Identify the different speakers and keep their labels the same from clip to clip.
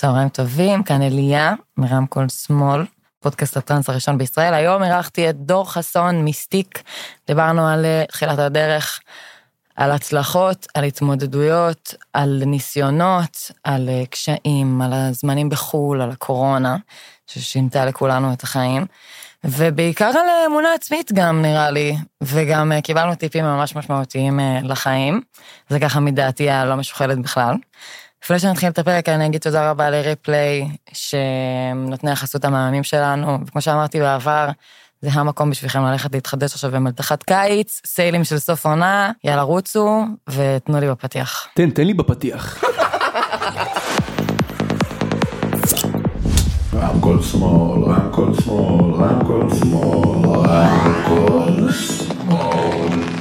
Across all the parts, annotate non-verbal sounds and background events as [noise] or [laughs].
Speaker 1: צהריים טובים, כאן אליה, מרמקול שמאל, פודקאסט הטראנס הראשון בישראל. היום אירחתי את דור חסון מיסטיק, דיברנו על אה, תחילת הדרך, על הצלחות, על התמודדויות, על ניסיונות, על אה, קשיים, על הזמנים בחו"ל, על הקורונה, ששינתה לכולנו את החיים. ובעיקר על אמונה עצמית גם נראה לי, וגם אה, קיבלנו טיפים ממש משמעותיים לחיים, זה ככה מדעתי הלא משוכלת בכלל. לפני שנתחיל את הפרק אני אגיד תודה רבה לריפליי, שנותני החסות המהממים שלנו, וכמו שאמרתי בעבר, זה המקום בשבילכם ללכת להתחדש עכשיו במלתחת קיץ, סיילים של סוף עונה, יאללה רוצו, ותנו לי בפתיח.
Speaker 2: תן, תן לי בפתיח.
Speaker 3: רמקול שמאל, רמקול שמאל, רמקול שמאל, רמקול שמאל.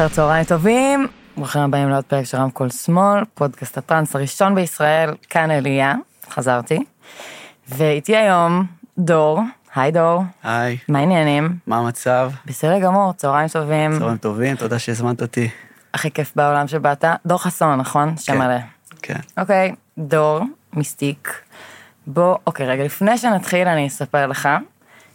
Speaker 1: אחר צהריים טובים, ברוכים הבאים לעוד פרק של רמקול שמאל, פודקאסט הטראנס הראשון בישראל, כאן אליה, חזרתי. ואיתי היום דור, היי דור,
Speaker 2: היי,
Speaker 1: מה העניינים?
Speaker 2: מה המצב?
Speaker 1: בסדר גמור, צהריים טובים.
Speaker 2: צהריים טובים, תודה שהזמנת אותי.
Speaker 1: הכי כיף בעולם שבאת, דור חסון, נכון? שם מלא.
Speaker 2: כן.
Speaker 1: אוקיי, דור, מיסטיק. בוא, אוקיי, רגע, לפני שנתחיל אני אספר לך,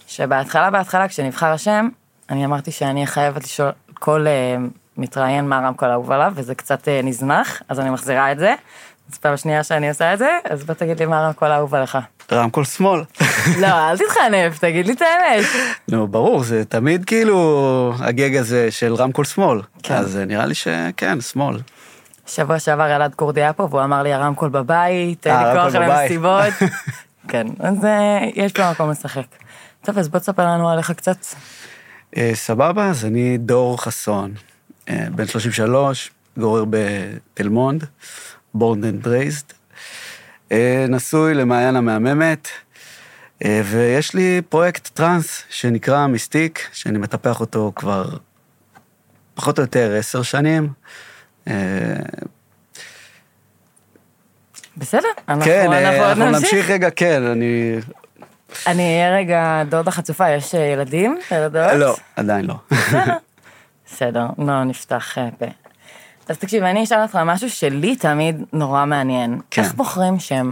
Speaker 1: שבהתחלה בהתחלה כשנבחר השם, אני אמרתי שאני חייבת לשאול כל uh, מתראיין מה הרמקול האהוב עליו, וזה קצת uh, נזנח, אז אני מחזירה את זה. זו פעם שנייה שאני עושה את זה, אז בוא תגיד לי מה הרמקול האהוב עליך.
Speaker 2: רמקול שמאל. [laughs]
Speaker 1: לא, אל תתחנף, תגיד לי את האמת.
Speaker 2: נו, ברור, זה תמיד כאילו הגג הזה של רמקול שמאל.
Speaker 1: כן.
Speaker 2: אז אה, נראה לי שכן, שמאל.
Speaker 1: שבוע שעבר אלעד כורדי היה פה, והוא אמר לי הרמקול בבית,
Speaker 2: אה,
Speaker 1: אין לי כוח. למסיבות. [laughs] כן, אז יש פה מקום לשחק. טוב, אז בוא תספר לנו עליך קצת.
Speaker 2: אה, סבבה, אז אני דור חסון, אה, בן 33, גר בתל מונד, born and raised. נשוי למעיין המהממת, אה, ויש לי פרויקט טראנס שנקרא מיסטיק, שאני מטפח אותו כבר פחות או יותר עשר שנים.
Speaker 1: בסדר, אנחנו
Speaker 2: כן,
Speaker 1: אנחנו
Speaker 2: אנחנו
Speaker 1: נמשיך.
Speaker 2: נמשיך רגע, כן, אני...
Speaker 1: אני אהיה רגע דודה חצופה, יש אה, ילדים? ילדות?
Speaker 2: לא, עדיין לא. [laughs]
Speaker 1: בסדר, לא נפתח אה, פה. אז תקשיב, אני אשאל אותך משהו שלי תמיד נורא מעניין.
Speaker 2: כן.
Speaker 1: איך בוחרים שם?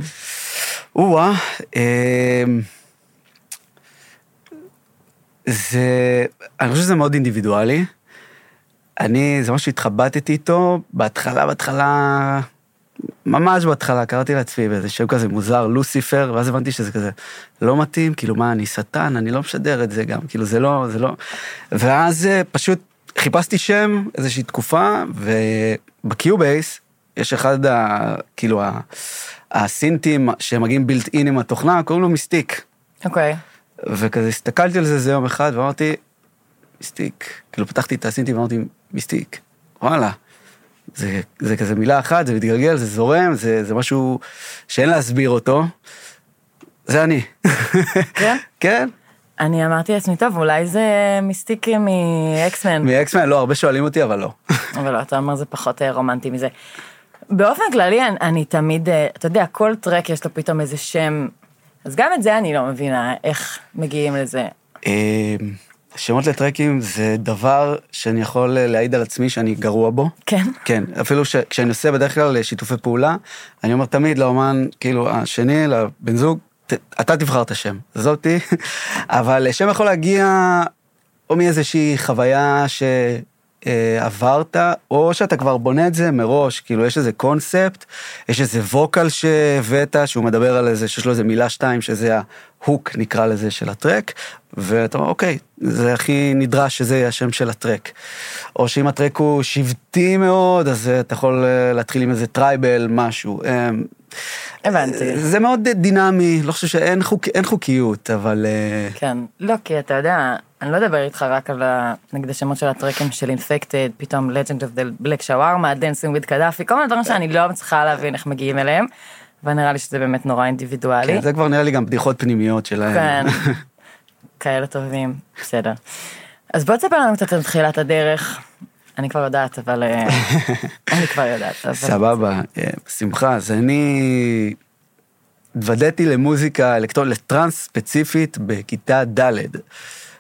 Speaker 2: או-אה, אמ, זה, אני חושב שזה מאוד אינדיבידואלי. אני, זה משהו שהתחבטתי איתו, בהתחלה, בהתחלה, ממש בהתחלה, קראתי לעצמי באיזה שם כזה מוזר, לוסיפר, ואז הבנתי שזה כזה לא מתאים, כאילו מה, אני שטן, אני לא משדר את זה גם, כאילו זה לא, זה לא... ואז אה, פשוט חיפשתי שם איזושהי תקופה, וב-Cubase יש אחד, ה, כאילו, ה, הסינטים שמגיעים built in עם התוכנה, קוראים לו מיסטיק.
Speaker 1: אוקיי.
Speaker 2: וכזה הסתכלתי על זה איזה יום אחד ואמרתי, מיסטיק. כאילו פתחתי את הסינטים ואמרתי, מיסטיק. וואלה. זה, זה כזה מילה אחת, זה מתגלגל, זה זורם, זה, זה משהו שאין להסביר אותו. זה אני.
Speaker 1: כן? [laughs]
Speaker 2: כן.
Speaker 1: אני אמרתי לעצמי, טוב, אולי זה מיסטיק מאקסמן.
Speaker 2: מאקסמן, לא, הרבה שואלים אותי, אבל לא. [laughs]
Speaker 1: אבל לא, אתה אומר זה פחות אה, רומנטי מזה. באופן כללי, אני, אני תמיד, אה, אתה יודע, כל טרק יש לו פתאום איזה שם, אז גם את זה אני לא מבינה, איך מגיעים לזה.
Speaker 2: אה, שמות לטרקים זה דבר שאני יכול להעיד על עצמי שאני גרוע בו.
Speaker 1: כן?
Speaker 2: כן, אפילו ש- כשאני עושה בדרך כלל שיתופי פעולה, אני אומר תמיד לאומן, כאילו, השני, לבן זוג, ת, אתה תבחר את השם, עזוב אותי, [laughs] אבל שם יכול להגיע או מאיזושהי חוויה שעברת, או שאתה כבר בונה את זה מראש, כאילו, יש איזה קונספט, יש איזה ווקל שהבאת, שהוא מדבר על איזה, שיש לו איזה מילה שתיים, שזה ה hook, נקרא לזה, של ה track, ואתה אומר, אוקיי, זה הכי נדרש שזה יהיה השם של ה track. או שאם ה track הוא שבטי מאוד, אז אה, אתה יכול אה, להתחיל עם איזה tribal, משהו. אה,
Speaker 1: הבנתי.
Speaker 2: זה מאוד דינמי, לא חושב שאין חוק, חוקיות, אבל... אה,
Speaker 1: כן. לא, כי אתה יודע, אני לא אדבר איתך רק על נגיד השמות של הטרקים של Infected, פתאום Legend of the Black Shawarma, Dancing with Kadafi, כל מיני דברים שאני לא מצליחה להבין איך מגיעים אליהם, ונראה לי שזה באמת נורא אינדיבידואלי.
Speaker 2: כן, זה כבר נראה לי גם בדיחות פנימיות שלהם.
Speaker 1: כן. [laughs] כאלה טובים, בסדר. אז בוא תספר לנו קצת על תחילת הדרך. אני כבר יודעת, אבל... אה, [laughs] אני כבר יודעת. אבל-
Speaker 2: סבבה, אה, בשמחה. אז אני התוודעתי למוזיקה אלקטרונית, לטראנס ספציפית בכיתה ד'.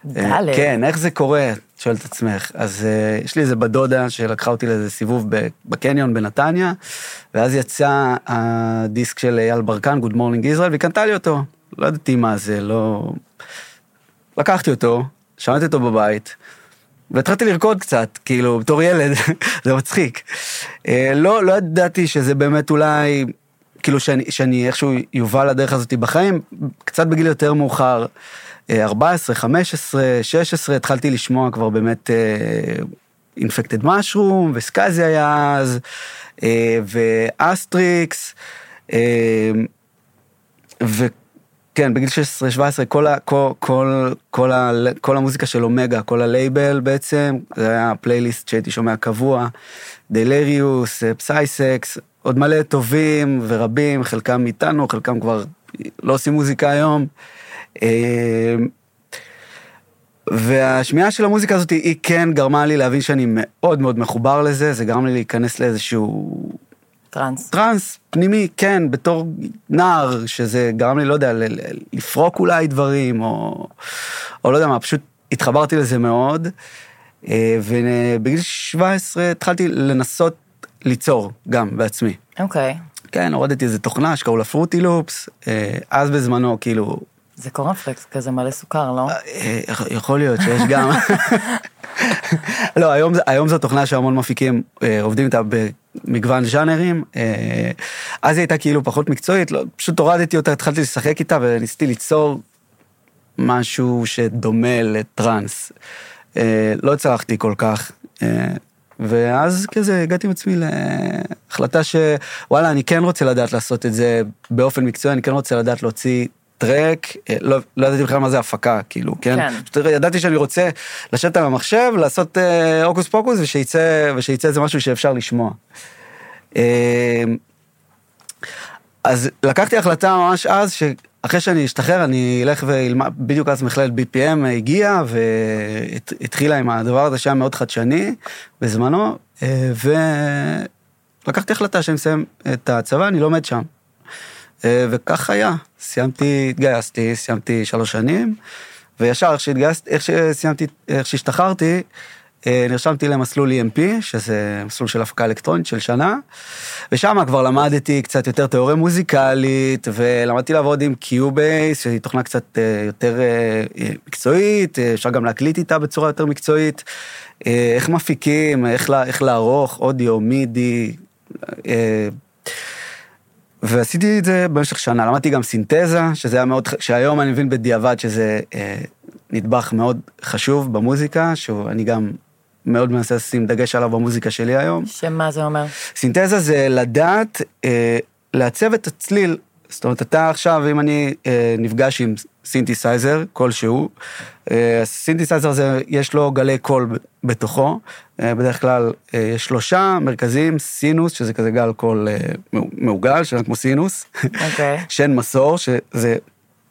Speaker 1: ד'?
Speaker 2: אה, כן, איך זה קורה? שואלת את עצמך. אז uh, יש לי איזה בת שלקחה אותי לאיזה סיבוב בקניון בנתניה, ואז יצא הדיסק של אייל ברקן, Good Morning Israel, והיא קנתה לי אותו. לא ידעתי מה זה, לא... לקחתי אותו, שמעתי אותו בבית, והתחלתי לרקוד קצת, כאילו, בתור ילד, [laughs] זה מצחיק. אה, לא, לא ידעתי שזה באמת אולי, כאילו, שאני, שאני איכשהו יובל לדרך הזאת בחיים, קצת בגיל יותר מאוחר, אה, 14, 15, 16, התחלתי לשמוע כבר באמת Infected Mushroom, וסקאזי היה אז, אה, ו-Astrix, אה, וכן, בגיל 16-17, כל, ה- כל, כל, כל, כל המוזיקה של אומגה, כל הלייבל בעצם, זה היה פלייליסט שהייתי שומע קבוע, דלריוס, פסייסקס, עוד מלא טובים ורבים, חלקם איתנו, חלקם כבר לא עושים מוזיקה היום. אה, והשמיעה של המוזיקה הזאת היא כן גרמה לי להבין שאני מאוד מאוד מחובר לזה, זה גרם לי להיכנס לאיזשהו
Speaker 1: טראנס.
Speaker 2: טראנס פנימי, כן, בתור נער, שזה גרם לי, לא יודע, לפרוק אולי דברים, או, או לא יודע מה, פשוט התחברתי לזה מאוד, אה, ובגיל 17 התחלתי לנסות ליצור גם בעצמי.
Speaker 1: אוקיי.
Speaker 2: כן, הורדתי איזה תוכנה שקראו לה פרוטי לופס, אה, אז בזמנו, כאילו,
Speaker 1: זה קורנפלקס כזה מלא סוכר, לא?
Speaker 2: אה, יכול להיות שיש גם. [laughs] לא, היום, היום זו תוכנה שהמון מפיקים אה, עובדים איתה במגוון ז'אנרים. אה, אז היא הייתה כאילו פחות מקצועית, לא, פשוט הורדתי אותה, התחלתי לשחק איתה וניסיתי ליצור משהו שדומה לטראנס. אה, לא הצלחתי כל כך. אה, ואז כזה הגעתי עם עצמי להחלטה שוואלה, אני כן רוצה לדעת לעשות את זה באופן מקצועי, אני כן רוצה לדעת להוציא טרק, אה, לא, לא ידעתי בכלל מה זה הפקה, כאילו, כן?
Speaker 1: כן.
Speaker 2: פשוט ידעתי שאני רוצה לשבת על המחשב, לעשות אה, הוקוס פוקוס, ושייצא, ושייצא איזה משהו שאפשר לשמוע. אה, אז לקחתי החלטה ממש אז, שאחרי שאני אשתחרר, אני אלך ואלמד, בדיוק אז מכללת BPM הגיעה, והתחילה עם הדבר הזה שהיה מאוד חדשני בזמנו, אה, ולקחתי החלטה שאני מסיים את הצבא, אני לומד שם. אה, וכך היה, סיימתי, התגייסתי, סיימתי שלוש שנים, וישר איך שהתגייסתי, איך שסיימתי, איך שהשתחררתי, אה, נרשמתי למסלול EMP, שזה מסלול של הפקה אלקטרונית של שנה, ושם כבר למדתי קצת יותר תיאוריה מוזיקלית, ולמדתי לעבוד עם Cubase, שהיא תוכנה קצת אה, יותר מקצועית, אפשר גם להקליט איתה בצורה יותר מקצועית, איך מפיקים, איך, איך לערוך אודיו, MIDI, אה, ועשיתי את זה במשך שנה, למדתי גם סינתזה, שזה היה מאוד, שהיום אני מבין בדיעבד שזה אה, נדבך מאוד חשוב במוזיקה, שאני גם מאוד מנסה לשים דגש עליו במוזיקה שלי היום.
Speaker 1: שמה זה אומר?
Speaker 2: סינתזה זה לדעת אה, לעצב את הצליל. זאת אומרת, אתה עכשיו, אם אני אה, נפגש עם סינתסייזר כלשהו, אה, הסינתסייזר הזה, יש לו גלי קול בתוכו, אה, בדרך כלל אה, יש שלושה מרכזיים, סינוס, שזה כזה גל קול אה, מעו- מעוגל, שנראה כמו סינוס,
Speaker 1: אוקיי. [laughs]
Speaker 2: שן מסור, שזה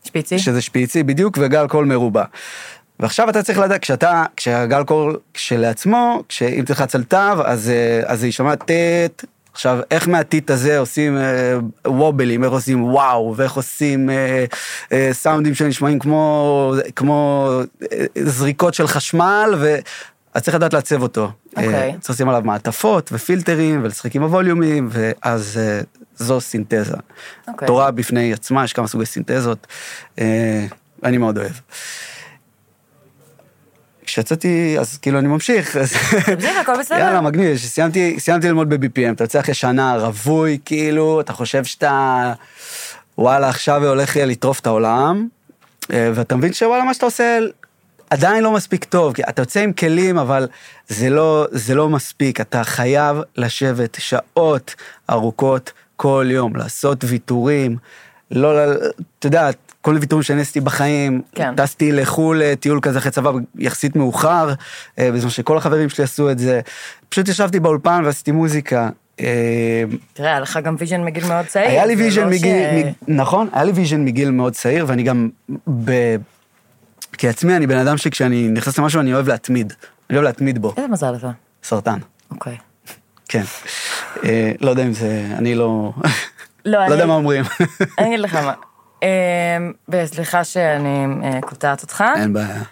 Speaker 1: שפיצי?
Speaker 2: שזה שפיצי בדיוק, וגל קול מרובע. ועכשיו אתה צריך לדעת, כשאתה, כשהגל קול כשלעצמו, כשאם תלחץ על תו, אז, אה, אז זה יישמע טט. עכשיו, איך מהטט הזה עושים אה, wobbleים, איך עושים וואו, ואיך עושים אה, אה, סאונדים שנשמעים כמו, כמו אה, זריקות של חשמל, ו... אז צריך לדעת לעצב אותו.
Speaker 1: אוקיי.
Speaker 2: אה, צריך לשים עליו מעטפות ופילטרים ולשחק עם הווליומים, ואז אה, זו סינתזה.
Speaker 1: אוקיי.
Speaker 2: תורה בפני עצמה, יש כמה סוגי סינתזות, אה, אני מאוד אוהב. כשיצאתי, אז כאילו אני ממשיך, אז...
Speaker 1: בסדר, הכל בסדר.
Speaker 2: יאללה, מגניב, סיימתי, ללמוד ב-BPM, אתה יוצא אחרי שנה רווי, כאילו, אתה חושב שאתה, וואלה, עכשיו הולך לטרוף את העולם, אה, ואתה מבין שוואלה, מה שאתה עושה עדיין לא מספיק טוב, כי אתה יוצא עם כלים, אבל זה לא, זה לא מספיק, אתה חייב לשבת שעות ארוכות כל יום, לעשות ויתורים, לא, ל- אתה יודע, כל ויתורים שאני עשיתי בחיים,
Speaker 1: כן.
Speaker 2: טסתי לחו"ל אה, טיול כזה אחרי צבא יחסית מאוחר, אה, בזמן שכל החברים שלי עשו את זה. פשוט ישבתי באולפן ועשיתי מוזיקה. אה,
Speaker 1: תראה, היה לך גם vision מגיל מאוד צעיר.
Speaker 2: היה לי
Speaker 1: זה
Speaker 2: vision
Speaker 1: לא
Speaker 2: מגיל, נכון, היה לי vision מגיל מאוד צעיר, ואני גם, ב... כעצמי אני בן אדם שכשאני נכנס למשהו אני אוהב להתמיד. אני אוהב להתמיד בו.
Speaker 1: איזה מזל אתה.
Speaker 2: סרטן,
Speaker 1: אוקיי.
Speaker 2: כן. לא יודע אם זה, אני לא...
Speaker 1: לא,
Speaker 2: לא
Speaker 1: אני-
Speaker 2: יודע מה אומרים.
Speaker 1: אני אגיד לך מה. אמ, וסליחה שאני אה, קוטעת אותך.
Speaker 2: אין בעיה.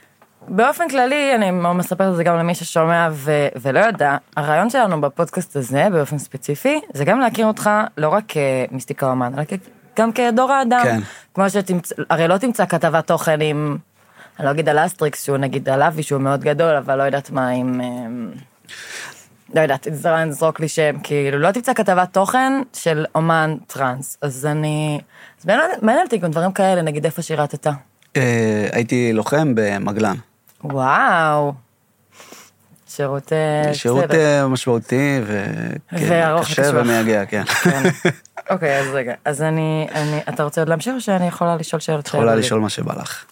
Speaker 1: באופן כללי, אני מספרת את זה גם למי ששומע ו- ולא יודע, הרעיון שלנו בפודקאסט הזה, באופן ספציפי, זה גם להכיר אותך לא רק כמיסטיק האומן, אלא גם כדור, האדם.
Speaker 2: כן.
Speaker 1: כמו שתמצא, הרי לא תמצא כתבת תוכן עם, אני לא אגיד על Astrix, שהוא נגיד על אבי, שהוא מאוד גדול, אבל לא יודעת מה עם... לא יודעת, זרע נזרוק לי שם, כאילו, לא תמצא כתבת תוכן של אומן טראנס. אז אני... אז מעניין- אותי גם דברים כאלה, נגיד איפה שירתת.
Speaker 2: אה, הייתי לוחם במגלן.
Speaker 1: וואו. שירות... אה,
Speaker 2: שירות. אה, משמעותי וקשה
Speaker 1: וקשוח.
Speaker 2: ומייגע, כן. [laughs]
Speaker 1: כן. אוקיי, אז רגע, אז אני, אתה רוצה עוד להמשיך או שאני יכולה לשאול שאלות?
Speaker 2: יכולה? לשאול מה שבא לך.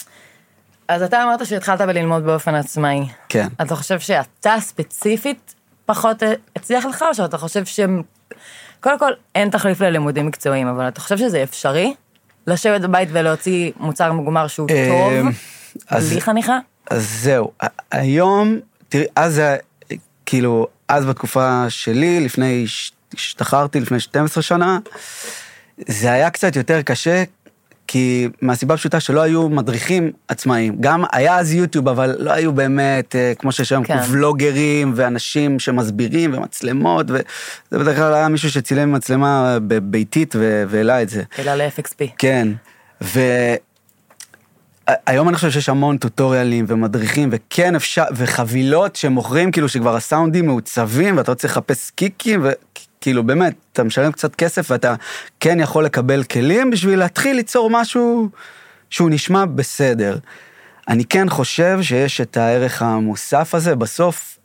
Speaker 1: אז אתה אמרת שהתחלת בללמוד באופן עצמאי.
Speaker 2: כן.
Speaker 1: אתה חושב שאתה ספציפית פחות הצליח לך, או שאתה חושב שהם... קודם כל, אין תחליף ללימודים מקצועיים, אבל אתה חושב שזה אפשרי? לשבת בבית ולהוציא מוצר מוגמר שהוא
Speaker 2: אה,
Speaker 1: טוב,
Speaker 2: אז-
Speaker 1: בלי חניכה?
Speaker 2: אז זהו, היום, תראי, אז זה, כאילו, אז בתקופה שלי, לפני, השתחררתי לפני 12 שנה, זה היה קצת יותר קשה, כי מהסיבה הפשוטה שלא היו מדריכים עצמאיים. גם היה אז יוטיוב, אבל לא היו באמת, אה, כמו שיש היום,
Speaker 1: כן.
Speaker 2: ולוגרים ואנשים שמסבירים ומצלמות, וזה בדרך כלל היה מישהו שצילם מצלמה ב- ביתית ו- והעלה את זה.
Speaker 1: אלא ל-FXP.
Speaker 2: כן, והיום אני חושב שיש המון טוטוריאלים ומדריכים, וכן אפשר, וחבילות שמוכרים, כאילו שכבר הסאונדים מעוצבים, ואתה לא צריך לחפש קיקים, וכאילו באמת, אתה משלם קצת כסף, ואתה כן יכול לקבל כלים בשביל להתחיל ליצור משהו שהוא נשמע בסדר. אני כן חושב שיש את הערך המוסף הזה, בסוף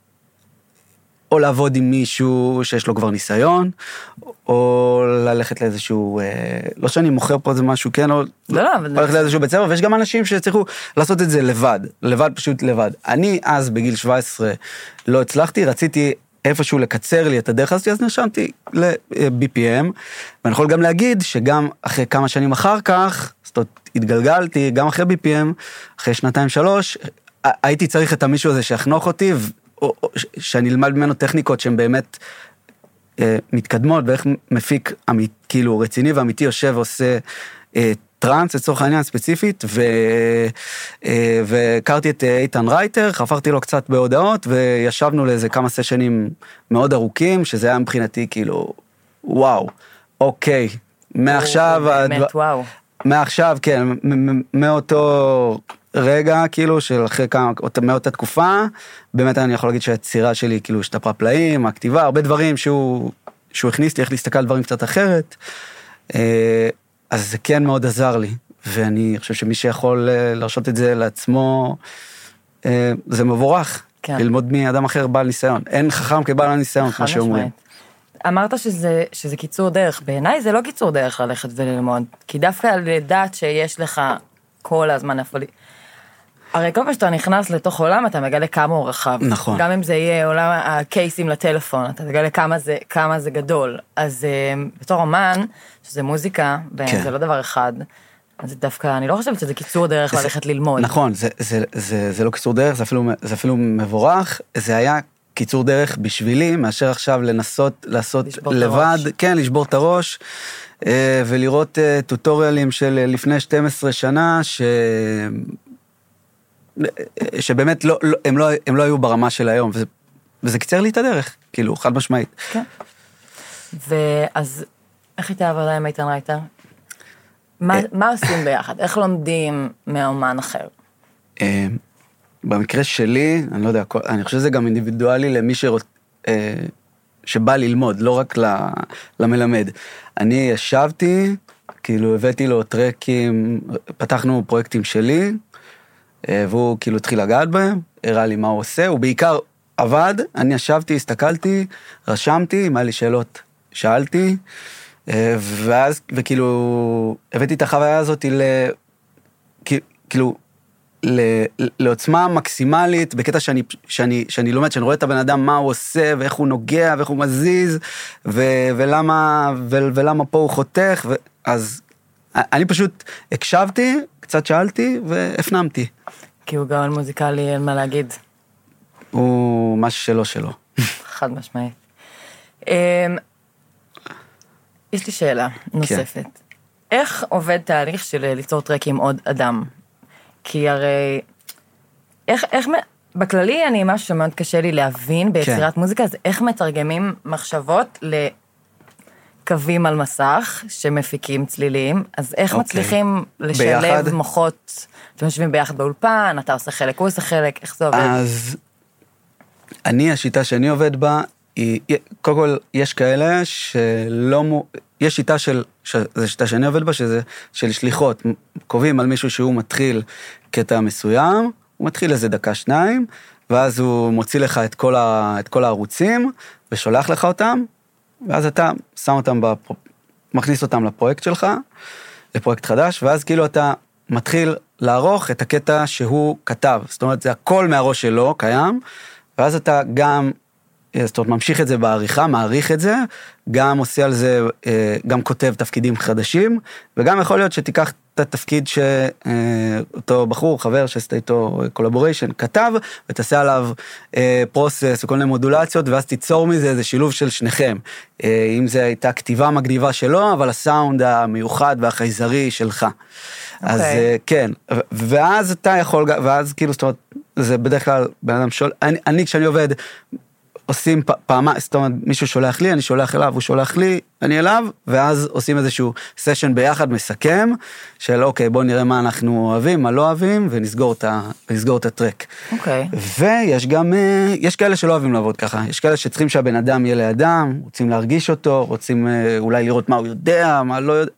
Speaker 2: או לעבוד עם מישהו שיש לו כבר ניסיון, או ללכת לאיזשהו, אה, לא שאני מוכר פה איזה משהו, כן, או
Speaker 1: לא, לא, אבל...
Speaker 2: ללכת לאיזשהו בית ספר, ויש גם אנשים שהצליחו לעשות את זה לבד, לבד פשוט לבד. אני אז בגיל 17 לא הצלחתי, רציתי איפשהו לקצר לי את הדרך הזאת, אז נרשמתי ל-BPM, ואני יכול גם להגיד שגם אחרי כמה שנים אחר כך, זאת אומרת, התגלגלתי, גם אחרי BPM, אחרי שנתיים שלוש, ה- הייתי צריך את המישהו הזה שיחנוך אותי, או, או, שאני אלמד ממנו טכניקות שהן באמת אה, מתקדמות, ואיך מפיק אמית, כאילו רציני ואמיתי יושב ועושה אה, טראנס לצורך העניין ספציפית, ו, אה, והכרתי את אה, איתן רייטר, חפרתי לו קצת בהודעות, וישבנו לאיזה כמה סשנים מאוד ארוכים, שזה היה מבחינתי כאילו, וואו, אוקיי, מעכשיו,
Speaker 1: באמת,
Speaker 2: הדבר-
Speaker 1: וואו.
Speaker 2: מעכשיו, כן, מאותו רגע, כאילו, של אחרי כמה, אות- מאותה תקופה, באמת אני יכול להגיד שהיצירה שלי, כאילו, השתפרה פלאים, הכתיבה, הרבה דברים שהוא, שהוא הכניס לי, איך להסתכל על דברים קצת אחרת. אז זה כן מאוד עזר לי, ואני חושב שמי שיכול אה, להרשות את זה לעצמו, אה, זה מבורך.
Speaker 1: כן.
Speaker 2: ללמוד מאדם אחר בעל ניסיון. אין חכם כבעל הניסיון, כמו שאומרים.
Speaker 1: אמרת שזה, שזה קיצור דרך, בעיניי זה לא קיצור דרך ללכת וללמוד, כי דווקא לדעת שיש לך כל הזמן. ל- הרי כל פעם שאתה נכנס לתוך עולם, אתה מגלה כמה הוא רחב.
Speaker 2: נכון.
Speaker 1: גם אם זה יהיה עולם הקייסים לטלפון, אתה מגלה כמה זה, כמה זה גדול. אז אה, בתור אומן, שזה מוזיקה,
Speaker 2: כן.
Speaker 1: וזה לא דבר אחד, אז דווקא, אני לא חושבת שזה קיצור דרך
Speaker 2: זה-
Speaker 1: ללכת ללמוד.
Speaker 2: נכון, זה, זה, זה, זה לא קיצור דרך, זה אפילו, זה אפילו מבורך. זה היה קיצור דרך בשבילי, מאשר עכשיו לנסות לעשות לבד,
Speaker 1: הראש.
Speaker 2: כן, לשבור את הראש, אה, ולראות אה, טוטוריאלים של לפני 12 שנה, ש... שבאמת לא, לא, הם, לא, הם לא היו ברמה של היום, וזה, וזה קיצר לי את הדרך, כאילו, חד משמעית.
Speaker 1: כן. ואז, איך הייתה העבודה עם איתן רייטר? מה,
Speaker 2: אה.
Speaker 1: מה עושים ביחד? איך לומדים מאומן אחר?
Speaker 2: אה, במקרה שלי, אני לא יודע, אני חושב שזה גם אינדיבידואלי למי שרוצ... אה, שבא ללמוד, לא רק למלמד. אני ישבתי, כאילו הבאתי לו טרקים, פתחנו פרויקטים שלי, והוא כאילו התחיל לגעת בהם, הראה לי מה הוא עושה, הוא בעיקר עבד, אני ישבתי, הסתכלתי, רשמתי, אם היה לי שאלות, שאלתי, אה, ואז, וכאילו, הבאתי את החוויה הזאת ל... כאילו, ל- לעוצמה מקסימלית, בקטע שאני, שאני, שאני לומד, שאני רואה את הבן אדם, מה הוא עושה, ואיך הוא נוגע, ואיך הוא מזיז, ו, ולמה, ו, ולמה פה הוא חותך, ו, אז אני פשוט הקשבתי, קצת שאלתי, והפנמתי.
Speaker 1: כי הוא גאון מוזיקלי, אין מה להגיד,
Speaker 2: הוא משהו שלא שלו.
Speaker 1: חד משמעית. אמ, יש לי שאלה נוספת. איך עובד תהליך של ליצור טרק עם עוד אדם? כי הרי איך, איך, בכללי אני, משהו שמאוד קשה לי להבין ביצירת מוזיקה, זה איך מתרגמים מחשבות לקווים על מסך שמפיקים צלילים, אז איך
Speaker 2: אוקיי.
Speaker 1: מצליחים לשלב
Speaker 2: ביחד?
Speaker 1: מוחות, אתם יושבים ביחד באולפן, אתה עושה חלק, הוא עושה חלק, איך זה עובד?
Speaker 2: אז אני, השיטה שאני עובד בה, היא, קודם כל, יש כאלה שלא, יש שיטה של, זו שיטה שאני עובד בה, שזה של שליחות. קובעים על מישהו שהוא מתחיל קטע מסוים, הוא מתחיל איזה דקה, שניים, ואז הוא מוציא לך את כל, ה, את כל הערוצים, ושולח לך אותם, ואז אתה שם אותם, בפר... מכניס אותם לפרויקט שלך, לפרויקט חדש, ואז כאילו אתה מתחיל לערוך את הקטע שהוא כתב. זאת אומרת, זה הכל מהראש שלו, קיים, ואז אתה גם, אה, זאת אומרת, ממשיך את זה בעריכה, מאריך את זה, גם עושה על זה, אה, גם כותב תפקידים חדשים, וגם יכול להיות שתיקח את התפקיד שאותו בחור, חבר שעשית איתו collaboration, כתב, ותעשה עליו process וכל מיני מודולציות, ואז תיצור מזה איזה שילוב של שניכם. אה, אם זה הייתה כתיבה מגניבה שלו, אבל הסאונד המיוחד והחייזרי שלך. אז
Speaker 1: אוקיי.
Speaker 2: אה, כן, ואז אתה יכול, ואז כאילו, זאת אומרת, זה בדרך כלל בן אדם שואל, אני, אני כשאני עובד, עושים פ- פעמיים, זאת אומרת, מישהו שולח לי, אני שולח אליו, הוא שולח לי, אני אליו, ואז עושים איזשהו סשן ביחד, מסכם, של אוקיי, בוא נראה מה אנחנו אוהבים, מה לא אוהבים, ונסגור את, ה, ונסגור את הטרק.
Speaker 1: אוקיי.
Speaker 2: ויש גם, אה, יש כאלה שלא אוהבים לעבוד ככה, יש כאלה שצריכים שהבן אדם יהיה לידם, רוצים להרגיש אותו, רוצים אה, אולי לראות מה הוא יודע, מה לא יודע.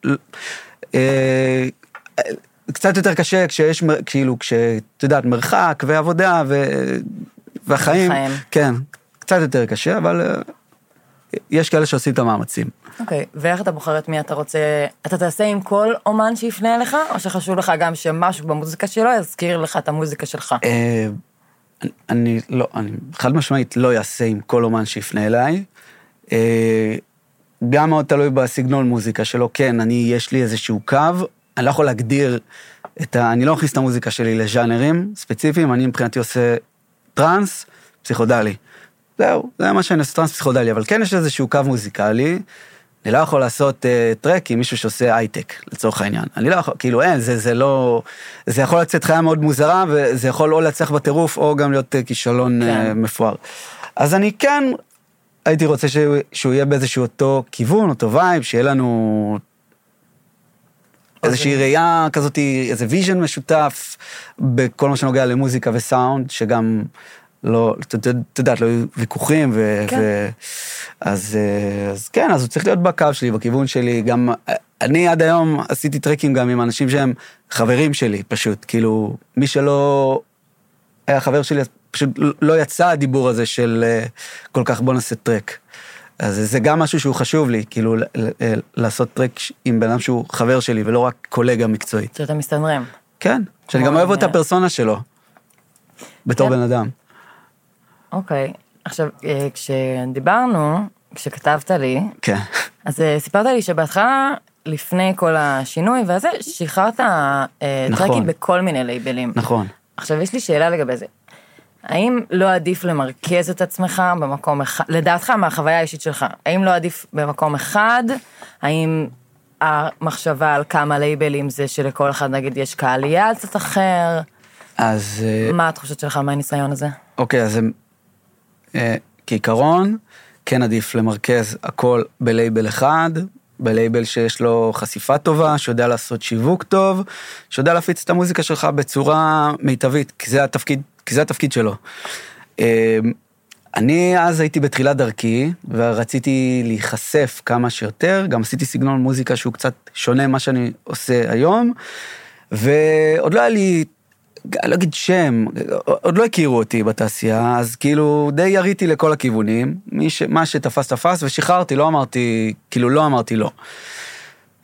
Speaker 2: אה, קצת יותר קשה כשיש, כאילו, כשאת יודעת, מרחק ועבודה ו... והחיים.
Speaker 1: וחיים.
Speaker 2: כן, קצת יותר קשה, אבל אה, יש כאלה שעושים את המאמצים.
Speaker 1: אוקיי, ואיך אתה בוחר את מי אתה רוצה, אתה תעשה עם כל אומן שיפנה אליך, או שחשוב לך גם שמשהו במוזיקה שלו יזכיר לך את המוזיקה שלך?
Speaker 2: אה, אני- אני לא, אני חד משמעית לא אעשה עם כל אומן שיפנה אליי. אה, גם מאוד תלוי בסגנון מוזיקה שלו, כן, אני, יש לי איזשהו קו, אני לא יכול להגדיר את ה... אני לא מכניס את המוזיקה שלי לז'אנרים ספציפיים, אני מבחינתי עושה טראנס, פסיכודלי. זהו, זה מה שאני עושה, טראנס פסיכודלי, אבל כן יש איזשהו קו מוזיקלי. אני לא יכול לעשות אה, טרק עם מישהו שעושה הייטק, לצורך העניין. אני לא יכול, כאילו אין, זה, זה לא... זה יכול לצאת חיה מאוד מוזרה, וזה יכול או להצליח בטירוף, או גם להיות אה, כישלון
Speaker 1: כן.
Speaker 2: כן. אה, מפואר. אז אני כן הייתי רוצה שהוא, שהוא יהיה באיזשהו אותו כיוון, אותו vibe, שיהיה לנו איזושהי ראייה כזאת, איזה vision משותף בכל מה שנוגע למוזיקה וסאונד, שגם לא, את יודעת, לא היו ויכוחים, ו...
Speaker 1: כן.
Speaker 2: ו... אז, אה, אז כן, אז הוא צריך להיות בקו שלי, בכיוון שלי, גם, אני עד היום עשיתי טרקים גם עם אנשים שהם חברים שלי, פשוט, כאילו, מי שלא היה חבר שלי, פשוט לא יצא הדיבור הזה של אה, כל כך בוא נעשה טרק. אז זה גם משהו שהוא חשוב לי, כאילו, לעשות טרק עם בן אדם שהוא חבר שלי, ולא רק קולגה מקצועית.
Speaker 1: שאתה מסתדרים.
Speaker 2: כן, שאני גם אוהב את הפרסונה שלו, בתור
Speaker 1: כן.
Speaker 2: בן אדם.
Speaker 1: אוקיי, עכשיו, אה, כשדיברנו, כשכתבת לי,
Speaker 2: כן.
Speaker 1: אז אה, סיפרת לי שבהתחלה, לפני כל השינוי והזה, שחררת אה,
Speaker 2: נכון.
Speaker 1: טרקים בכל מיני לייבלים.
Speaker 2: נכון.
Speaker 1: עכשיו, יש לי שאלה לגבי זה. האם לא עדיף למרכז את עצמך במקום אחד, לדעתך, מהחוויה האישית שלך, האם לא עדיף במקום אחד? האם המחשבה על כמה לייבלים זה שלכל אחד, נגיד, יש קהל יעד קצת אחר?
Speaker 2: אז
Speaker 1: מה התחושות שלך מהניסיון הזה?
Speaker 2: אוקיי, אז כעיקרון, כן עדיף למרכז הכל בלייבל אחד, בלייבל שיש לו חשיפה טובה, שיודע לעשות שיווק טוב, שיודע להפיץ את המוזיקה שלך בצורה מיטבית, כי זה התפקיד, כי זה התפקיד שלו. אה, אני אז הייתי בתחילת דרכי, ורציתי להיחשף כמה שיותר, גם עשיתי סגנון מוזיקה שהוא קצת שונה ממה שאני עושה היום, ועוד לא היה לי, לא אגיד שם, עוד לא הכירו אותי בתעשייה, אז כאילו די יריתי לכל הכיוונים, ש, מה שתפס תפס, ושחררתי, לא אמרתי, כאילו לא אמרתי לא.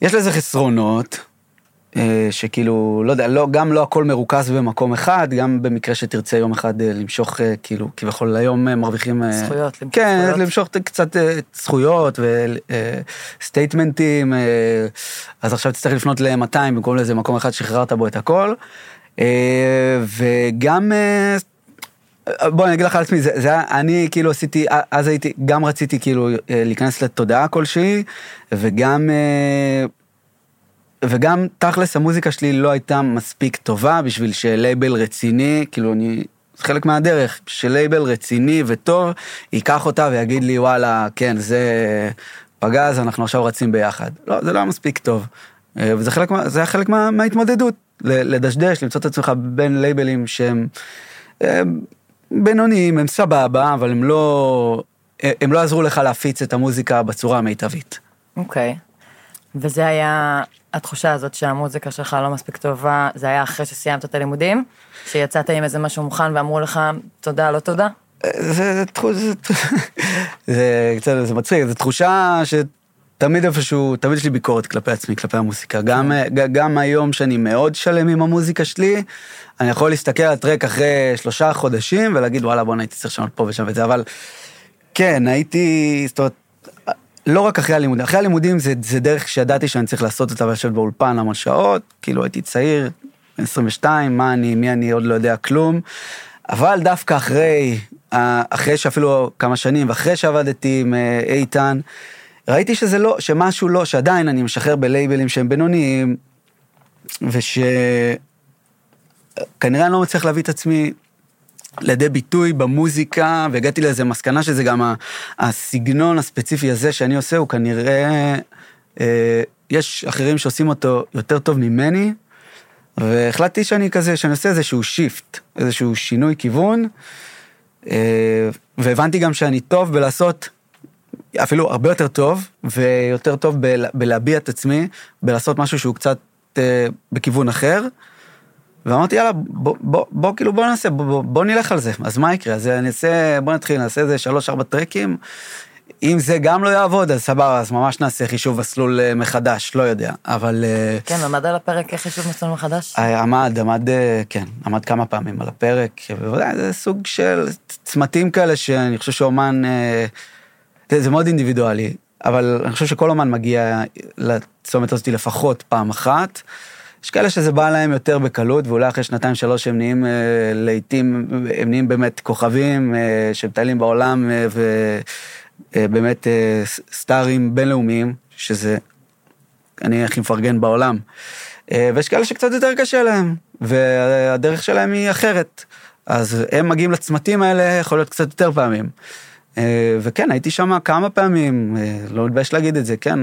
Speaker 2: יש לזה חסרונות, אה, שכאילו, לא יודע, לא, גם לא הכל מרוכז במקום אחד, גם במקרה שתרצה יום אחד אה, למשוך, אה, כאילו, כביכול היום מרוויחים... אה,
Speaker 1: זכויות, למשוך
Speaker 2: כן,
Speaker 1: זכויות.
Speaker 2: למשוך קצת זכויות וסטייטמנטים, אז עכשיו תצטרך לפנות ל-200 במקום לאיזה מקום אחד שחררת בו את הכל. אה, וגם... אה, בוא אני אגיד לך על עצמי, זה, זה היה, אני כאילו עשיתי, אז הייתי, גם רציתי כאילו אה, להיכנס לתודעה כלשהי, וגם וגם תכלס המוזיקה שלי לא הייתה מספיק טובה בשביל שלייבל רציני, כאילו אני, זה חלק מהדרך, שלייבל רציני וטוב ייקח אותה ויגיד לי וואלה, כן, זה פגז, אנחנו עכשיו רצים ביחד. לא, זה לא היה מספיק טוב. וזה חלק, זה היה חלק מה, מההתמודדות, לדשדש, למצוא את עצמך בין לייבלים שהם הם בינוניים, הם סבבה, אבל הם לא, הם לא עזרו לך להפיץ את המוזיקה בצורה המיטבית.
Speaker 1: אוקיי. וזה היה, התחושה הזאת שהמוזיקה שלך לא מספיק טובה, זה היה אחרי שסיימת את הלימודים? שיצאת עם איזה משהו מוכן ואמרו לך, תודה, לא תודה?
Speaker 2: זה, זה, תחו- זה, זה קצת, זה מצחיק, זו תחושה שתמיד איפשהו, תמיד יש לי ביקורת כלפי עצמי, כלפי המוזיקה. גם, ג- גם היום שאני מאוד שלם עם המוזיקה שלי, אני יכול להסתכל על טרק אחרי שלושה חודשים ולהגיד, וואלה, בוא'נה, הייתי צריך לשנות פה ושם וזה, אבל כן, הייתי, זאת אומרת, לא רק אחרי הלימודים, אחרי הלימודים זה, זה דרך שידעתי שאני צריך לעשות אותה ולשבת באולפן המון שעות, כאילו הייתי צעיר, בן 22, מה אני, מי אני, עוד לא יודע כלום, אבל דווקא אחרי, אה, אחרי שאפילו כמה שנים, ואחרי שעבדתי עם אה, איתן, ראיתי שזה לא, שמשהו לא, שעדיין אני משחרר בלייבלים שהם בינוניים, ושכנראה אני לא מצליח להביא את עצמי לידי ביטוי במוזיקה, והגעתי לאיזה מסקנה שזה גם הסגנון הספציפי הזה שאני עושה, הוא כנראה, אה, יש אחרים שעושים אותו יותר טוב ממני, והחלטתי שאני כזה, שאני עושה איזשהו שיפט, איזשהו שינוי כיוון, אה, והבנתי גם שאני טוב בלעשות, אפילו הרבה יותר טוב, ויותר טוב בל, בלהביע את עצמי, בלעשות משהו שהוא קצת אה, בכיוון אחר. ואמרתי יאללה בוא, בוא, בוא כאילו בוא נעשה בוא, בוא, בוא נלך על זה אז מה יקרה אז אני אעשה בוא נתחיל נעשה איזה שלוש ארבע טרקים. אם זה גם לא יעבוד אז סבבה אז ממש נעשה חישוב מסלול אה, מחדש לא יודע אבל אה,
Speaker 1: כן, עמד על הפרק חישוב מסלול מחדש?
Speaker 2: עמד עמד אה, כן עמד כמה פעמים על הפרק ובוודאי זה סוג של צמתים כאלה שאני חושב שאומן אה, זה זה מאוד אינדיבידואלי אבל אני חושב שכל אומן מגיע לצומת הזאת לפחות פעם אחת. יש כאלה שזה בא להם יותר בקלות, ואולי אחרי שנתיים שלוש הם נהיים אה, לעיתים, הם נהיים באמת כוכבים אה, שמטיילים בעולם אה, ובאמת אה, ס- סטארים בינלאומיים, שזה אני הכי מפרגן בעולם. אה, ויש כאלה שקצת יותר קשה להם, והדרך שלהם היא אחרת. אז הם מגיעים לצמתים האלה, יכול להיות קצת יותר פעמים. אה, וכן, הייתי שם כמה פעמים, אה, לא מתבייש להגיד את זה, כן.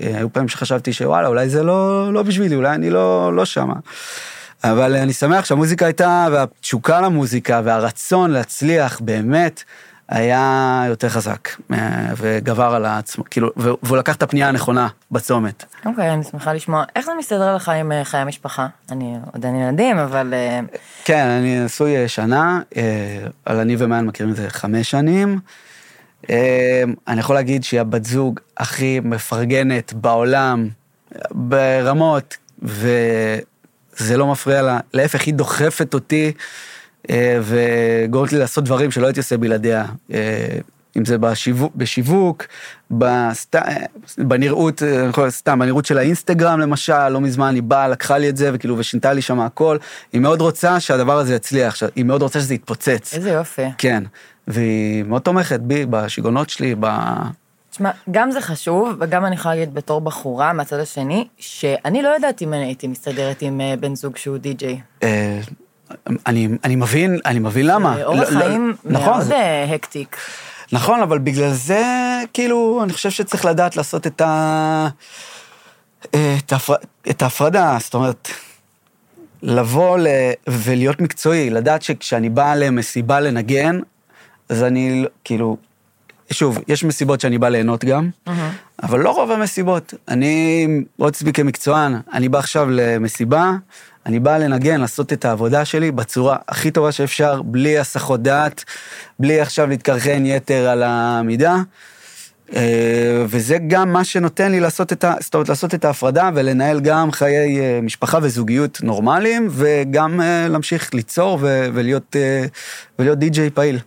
Speaker 2: אה, היו פעמים שחשבתי שוואלה, אולי זה לא, לא בשבילי, אולי אני לא, לא שמה. אבל אני שמח שהמוזיקה הייתה, והתשוקה למוזיקה, והרצון להצליח באמת, היה יותר חזק, אה, וגבר על עצמו, כאילו, והוא לקח את הפנייה הנכונה בצומת.
Speaker 1: אוקיי, אני שמחה לשמוע. איך זה מסתדר לך עם אה, חיי משפחה? אני עוד אין ילדים, אבל... אה,
Speaker 2: כן, אני נשוי שנה, אבל אני ומעיין מכירים את זה חמש שנים. אני יכול להגיד שהיא הבת זוג הכי מפרגנת בעולם, ברמות, וזה לא מפריע לה, להפך, היא דוחפת אותי וגורמת לי לעשות דברים שלא הייתי עושה בלעדיה. אה, אם זה בשיווק, בשיווק בסט... בנראות, אה, יכול- סתם, בנראות של האינסטגרם למשל, לא מזמן היא באה, לקחה לי את זה, וכאילו, ושינתה לי שם הכל. היא מאוד רוצה שהדבר הזה יצליח, היא מאוד רוצה שזה יתפוצץ.
Speaker 1: איזה יופי.
Speaker 2: כן, והיא מאוד תומכת בי, בשיגעונות שלי, ב...
Speaker 1: תשמע, גם זה חשוב, וגם אני יכולה להגיד בתור בחורה מהצד השני, שאני לא יודעת אם אני הייתי מסתדרת עם אה, בן זוג שהוא די-ג'יי.
Speaker 2: אני, אני מבין, אני מבין למה.
Speaker 1: אורח
Speaker 2: לא- לא-
Speaker 1: חיים
Speaker 2: נכון,
Speaker 1: מאוד
Speaker 2: זה-
Speaker 1: אה, הקטיק.
Speaker 2: נכון, אבל בגלל זה, כאילו, אני חושב שצריך לדעת לעשות את ה... אה, את, ההפר... את ההפרדה, זאת אומרת, לבוא ל... ולהיות מקצועי, לדעת שכשאני בא למסיבה לנגן, אז אני, כאילו, שוב, יש מסיבות שאני בא ליהנות גם, אבל לא רוב המסיבות. אני את עצמי כמקצוען, אני בא עכשיו למסיבה, אני בא לנגן, לעשות את העבודה שלי בצורה הכי טובה שאפשר, בלי הסחות דעת, בלי עכשיו להתקרחן יתר על המידה. אה, וזה גם מה שנותן לי לעשות את, ה, זאת אומרת, לעשות את ההפרדה ולנהל גם חיי אה, משפחה וזוגיות נורמליים, וגם אה, להמשיך ליצור ו, ולהיות, ולהיות די-ג'יי פעיל.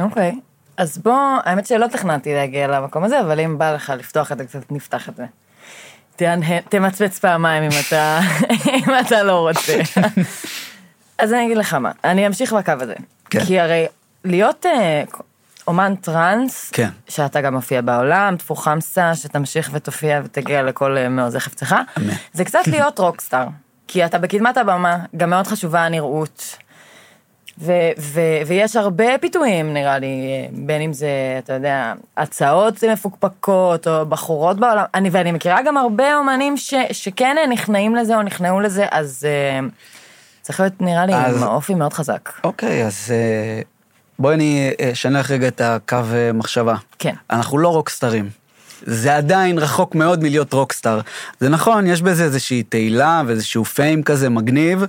Speaker 1: אוקיי. אז בוא, האמת שלא תכננתי להגיע למקום הזה, אבל אם בא לך לפתוח את זה קצת, נפתח את זה. תהנהן- תמצמץ פעמיים אם אתה, [laughs] אם אתה לא רוצה. אז אני אגיד לך מה, אני אמשיך בקו הזה.
Speaker 2: כן.
Speaker 1: כי הרי להיות, אה, אומן טראנס,
Speaker 2: כן.
Speaker 1: שאתה גם מופיע בעולם, תפוחמסה, שתמשיך ותופיע ותגיע לכל אה, מעוזי חפצך. זה קצת להיות רוקסטאר, כי אתה בקדמת הבמה, גם מאוד חשובה הנראות. ו- ו- ויש הרבה פיתויים נראה לי, אה, בין אם זה, אתה יודע, הצעות מפוקפקות או בחורות בעולם, אני, ואני מכירה גם הרבה אומנים ש- שכן נכנעים לזה או נכנעו לזה, אז uh, צריך להיות נראה לי
Speaker 2: אז-
Speaker 1: עם אופי מאוד חזק.
Speaker 2: אוקיי, אז אה, בואי אני אשנה לך רגע את הקו אה, מחשבה.
Speaker 1: כן.
Speaker 2: אנחנו לא רוקסטרים. זה עדיין רחוק מאוד מלהיות רוקסטאר. זה נכון, יש בזה איזושהי תהילה ואיזשהו פיים כזה מגניב,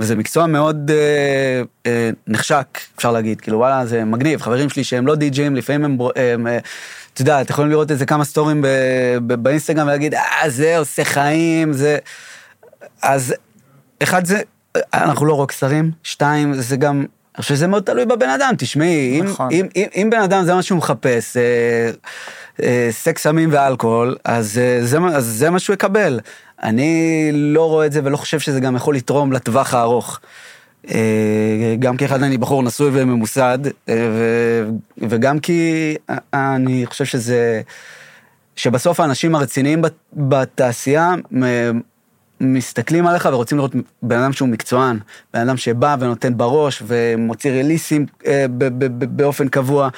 Speaker 2: וזה מקצוע מאוד אה, אה, נחשק, אפשר להגיד, כאילו וואלה, זה מגניב. חברים שלי שהם לא די-ג'ים, לפעמים הם, הם אה, אתה יודע, אתם יכולים לראות איזה כמה סטורים ב- ב- באינסטגרם ולהגיד, אה, זה עושה חיים, זה... אז אחד זה, אנחנו לא רוקסטרים, שתיים, זה גם, אני חושב שזה מאוד תלוי בבן אדם, תשמעי, אם,
Speaker 1: נכון.
Speaker 2: אם, אם, אם בן אדם זה מה שהוא מחפש, אה, אה, סקס, סמים ואלכוהול, אז, אה, זה, אז זה מה שהוא יקבל. אני לא רואה את זה ולא חושב שזה גם יכול לתרום לטווח הארוך. אה, גם כאחד אני בחור נשוי וממוסד, אה, ו- וגם כי אני חושב שזה, שבסוף האנשים הרציניים בת- בתעשייה מסתכלים עליך ורוצים לראות בן אדם שהוא מקצוען, בן אדם שבא ונותן בראש ומוציא רליסים אה, ב- ב- ב- באופן קבוע,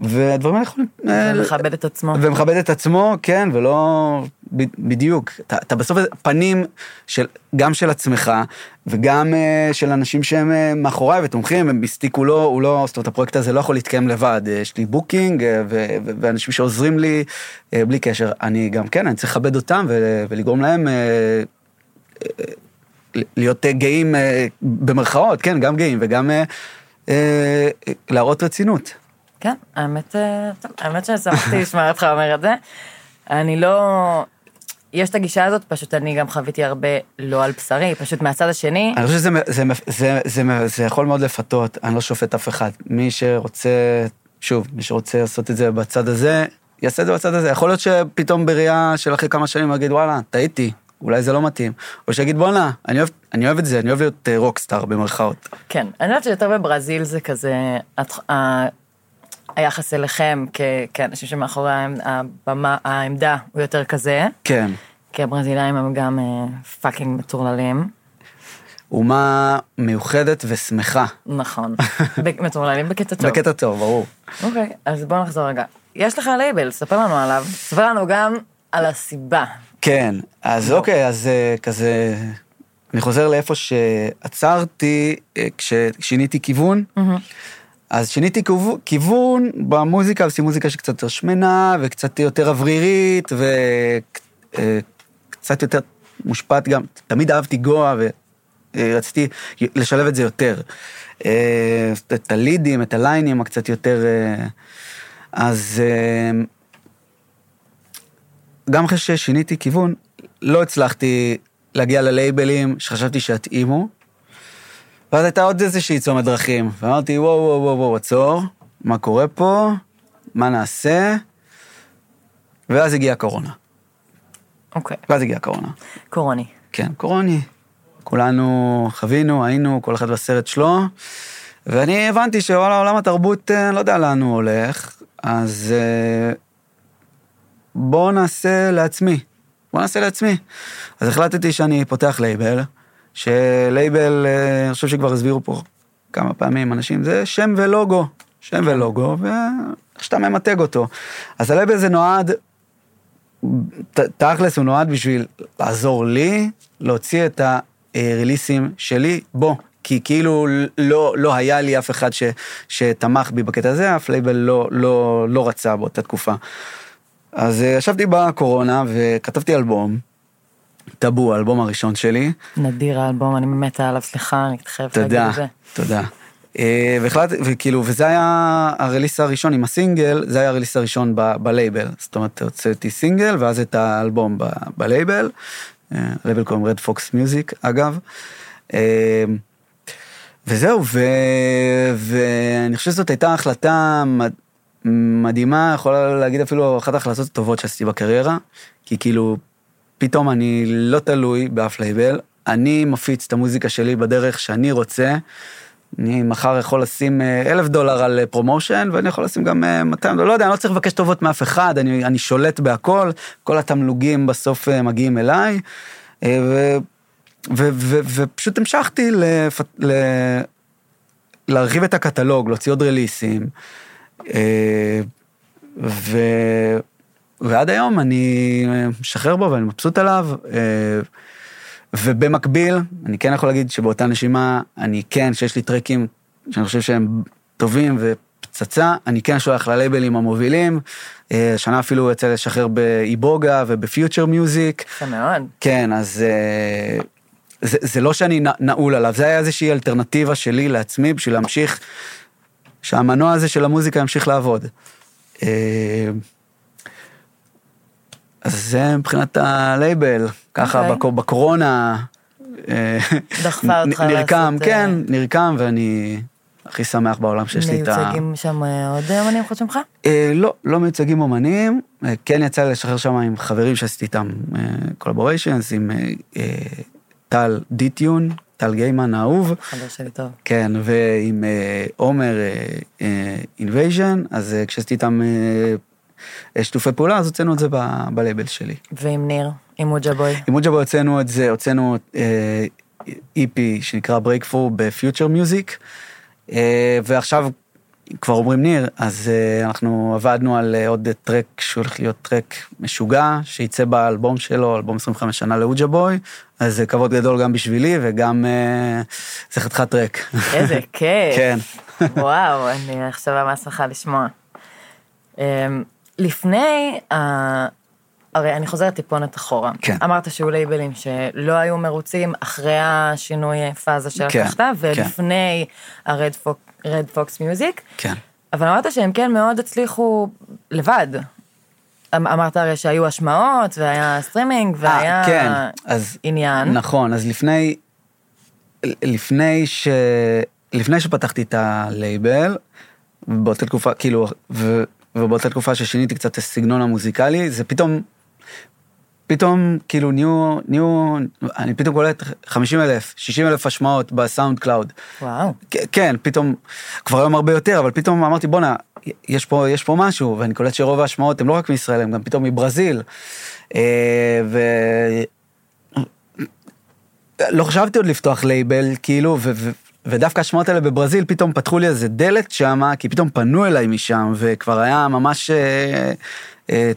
Speaker 2: והדברים האלה יכולים... אה,
Speaker 1: ומכבד את עצמו.
Speaker 2: ומכבד את עצמו, כן, ולא... ב- בדיוק. אתה, אתה בסוף פנים של, גם של עצמך, וגם אה, של אנשים שהם אה, מאחוריי ותומכים, ומיסטיק הוא לא, הוא לא, זאת אומרת, הפרויקט הזה לא יכול להתקיים לבד. יש לי booking, אה, ו, ו, ואנשים שעוזרים לי אה, בלי קשר. אני גם, כן, אני צריך לכבד אותם ו, ולגרום להם... אה, להיות אה, גאים אה, במרכאות, כן, גם גאים, וגם אה, להראות רצינות.
Speaker 1: כן, האמת, טוב, האמת ששמחתי לשמוע אותך אומר את זה. אני לא... יש את הגישה הזאת, פשוט אני גם חוויתי הרבה לא על בשרי, פשוט מהצד השני,
Speaker 2: אני חושב שזה זה, זה, זה, זה, יכול מאוד לפתות, אני לא שופט אף אחד. מי שרוצה, שוב, מי שרוצה לעשות את זה בצד הזה, יעשה את זה בצד הזה. יכול להיות שפתאום בראייה של אחרי כמה שנים יגיד, וואלה, טעיתי, אולי זה לא מתאים. או שיגיד, בואנה, אני אוהב, אני אוהב את זה, אני אוהב להיות אה, רוקסטאר במרכאות.
Speaker 1: כן, אני יודעת שיותר בברזיל זה כזה, ה- היחס אליכם כ- כאנשים שמאחורי הבמה, העמדה הוא יותר כזה,
Speaker 2: כן.
Speaker 1: כי הברזילאים הם גם אה, fucking מטורללים,
Speaker 2: אומה מיוחדת ושמחה.
Speaker 1: נכון, [laughs] מטורללים בקטע טוב.
Speaker 2: בקטע טוב, ברור.
Speaker 1: אוקיי, אז בוא נחזור רגע. יש לך לייבל, ספר לנו עליו, ספר לנו גם על הסיבה.
Speaker 2: כן, אז אוקיי, אז אה, כזה, אני חוזר לאיפה שעצרתי אה, כששיניתי כיוון. אז שיניתי כיוון- במוזיקה, עשיתי מוזיקה שקצת יותר שמנה וקצת יותר אוורירית וקצת יותר מושפעת גם, תמיד אהבתי גואה ורציתי לשלב את זה יותר. אה, את הלידים, את הליינים הקצת יותר... אה, אז אה, גם אחרי ששיניתי כיוון, לא הצלחתי להגיע ללייבלים שחשבתי שיתאימו. ואז הייתה עוד איזושהי צומת דרכים, ואמרתי, וואו, וואו, וואו, וואו, עצור, מה קורה פה, מה נעשה? ואז הגיעה הקורונה.
Speaker 1: אוקיי,
Speaker 2: ואז הגיעה הקורונה.
Speaker 1: קורוני.
Speaker 2: כן, קורוני. כולנו חווינו, היינו, כל אחד בסרט שלו, ואני הבנתי שוואלה, עולם התרבות, אה, לא יודע לאן הוא הולך, אז אה, בואו נעשה לעצמי. בואו נעשה לעצמי. אז החלטתי שאני פותח לייבל, שלייבל, אה, אני חושב שכבר הסבירו פה כמה פעמים אנשים, זה שם ולוגו. שם ולוגו, ואיך שאתה ממתג אותו. אז הלייבל הזה נועד ת- תכלס הוא נועד בשביל לעזור לי להוציא את הריליסים שלי בו. כי כאילו לא, לא היה לי אף אחד ש, שתמך בי בקטע הזה, אף לייבל לא, לא, לא רצה באותה תקופה. אז אה, ישבתי בקורונה וכתבתי אלבום, טאבו, האלבום הראשון שלי. נדיר
Speaker 1: האלבום, אני מתה עליו, סליחה, אני חייבת להגיד
Speaker 2: תודה,
Speaker 1: את זה.
Speaker 2: תודה. אה, והחלטתי, וכאילו, וזה היה ה release הראשון עם הסינגל, זה היה ה release הראשון ב- בלייבל. זאת אומרת, הוצאתי סינגל, ואז את האלבום ב- בלייבל. אה, הלייבל קוראים Red Fox Music, אגב. אה, וזהו, ו... ואני חושב שזאת הייתה החלטה. מדהימה, יכולה להגיד אפילו אחת ההחלטות הטובות שעשיתי בקריירה, כי כאילו, פתאום אני לא תלוי באף לייבל, אני מפיץ את המוזיקה שלי בדרך שאני רוצה, אני מחר יכול לשים אה, אלף דולר על אה, promotion, ואני יכול לשים גם אה, 200 דולר, לא יודע, אני לא צריך לבקש טובות מאף אחד, אני, אני שולט בהכל, כל התמלוגים בסוף אה, מגיעים אליי, אה, ו, ו, ו, ופשוט המשכתי לפ, ל, להרחיב את הקטלוג, להוציא עוד רליסים, אה, ו, ועד היום אני אה, משחרר בו ואני מבסוט עליו. אה, ובמקביל, אני כן יכול להגיד שבאותה נשימה, אני כן, שיש לי טרקים שאני חושב שהם טובים ופצצה, אני כן שולח ללייבלים המובילים. אה, השנה אפילו יצא לשחרר באיבוגה ובפיוטר מיוזיק.
Speaker 1: יפה מאוד.
Speaker 2: כן, אז אה, זה, זה לא שאני נעול עליו, זה היה איזושהי אלטרנטיבה שלי לעצמי בשביל להמשיך, שהמנוע הזה של המוזיקה ימשיך לעבוד. אה, אז זה מבחינת הלייבל, ככה
Speaker 1: אוקיי.
Speaker 2: בקו- בקורונה. אה,
Speaker 1: דחפה אותך
Speaker 2: נ- נרקם,
Speaker 1: לעשות,
Speaker 2: כן,
Speaker 1: אה,
Speaker 2: נרקם, ואני הכי שמח בעולם שיש לי את ה...
Speaker 1: מיוצגים שם עוד אמנים חוץ ממך?
Speaker 2: לא, לא מיוצגים אומנים, אה, כן יצא לי לשחרר שם עם חברים שעשיתי איתם collaborations, עם טל דיטיון, טל גיימן האהוב,
Speaker 1: חבר שלי טוב.
Speaker 2: כן, ועם אה, עומר אינבייז'ן, אז אה, כשעשיתי איתם אה, אה, שיתופי פעולה, אז הוצאנו את זה בלייבל שלי.
Speaker 1: ועם ניר, עם מוג'ה בוי.
Speaker 2: עם מוג'ה הוצאנו את זה, הוצאנו אה, EP שנקרא Breakthrough ב Future Music, אה, ועכשיו כבר אומרים ניר, אז אה, אנחנו עבדנו על אה, עוד טרק שהולך להיות טרק משוגע, שייצא באלבום שלו, אלבום 25 שנה לאוג'ה בוי, אז זה כבוד גדול גם בשבילי וגם אה, זה חתיכת טרק.
Speaker 1: איזה [laughs] כיף.
Speaker 2: כן.
Speaker 1: וואו, אני עכשיו ממש שמחה לשמוע. אמ, לפני, הרי אני חוזרת טיפונת אחורה.
Speaker 2: כן.
Speaker 1: אמרת שהיו לייבלים שלא היו מרוצים אחרי השינוי פאזה
Speaker 2: כן,
Speaker 1: שלקחת,
Speaker 2: כן.
Speaker 1: ולפני הרד פוקס מיוזיק,
Speaker 2: כן.
Speaker 1: אבל אמרת שהם כן מאוד הצליחו לבד. אמ- אמרת הרי שהיו השמעות, והיה סטרימינג, והיה
Speaker 2: אה, כן, אז
Speaker 1: עניין.
Speaker 2: נכון, אז לפני, לפני ש... לפני שפתחתי את הלייבל, באותה תקופה, כאילו, ו, ובאותה תקופה ששיניתי קצת את הסגנון המוזיקלי, זה פתאום, פתאום, כאילו, נהיו, נהיו, אני פתאום קולט 50 אלף, 60 אלף השמעות ב SoundCloud.
Speaker 1: וואו.
Speaker 2: כן, פתאום, כבר היום הרבה יותר, אבל פתאום אמרתי, בואנה, יש פה, יש פה משהו, ואני קולט שרוב ההשמעות הן לא רק מישראל, הן גם פתאום מברזיל. אה, ו... לא חשבתי עוד לפתוח לייבל, כאילו, ו... ו... ודווקא השמעות האלה בברזיל פתאום פתחו לי איזה דלת שמה, כי פתאום פנו אליי משם, וכבר היה ממש אה, אה,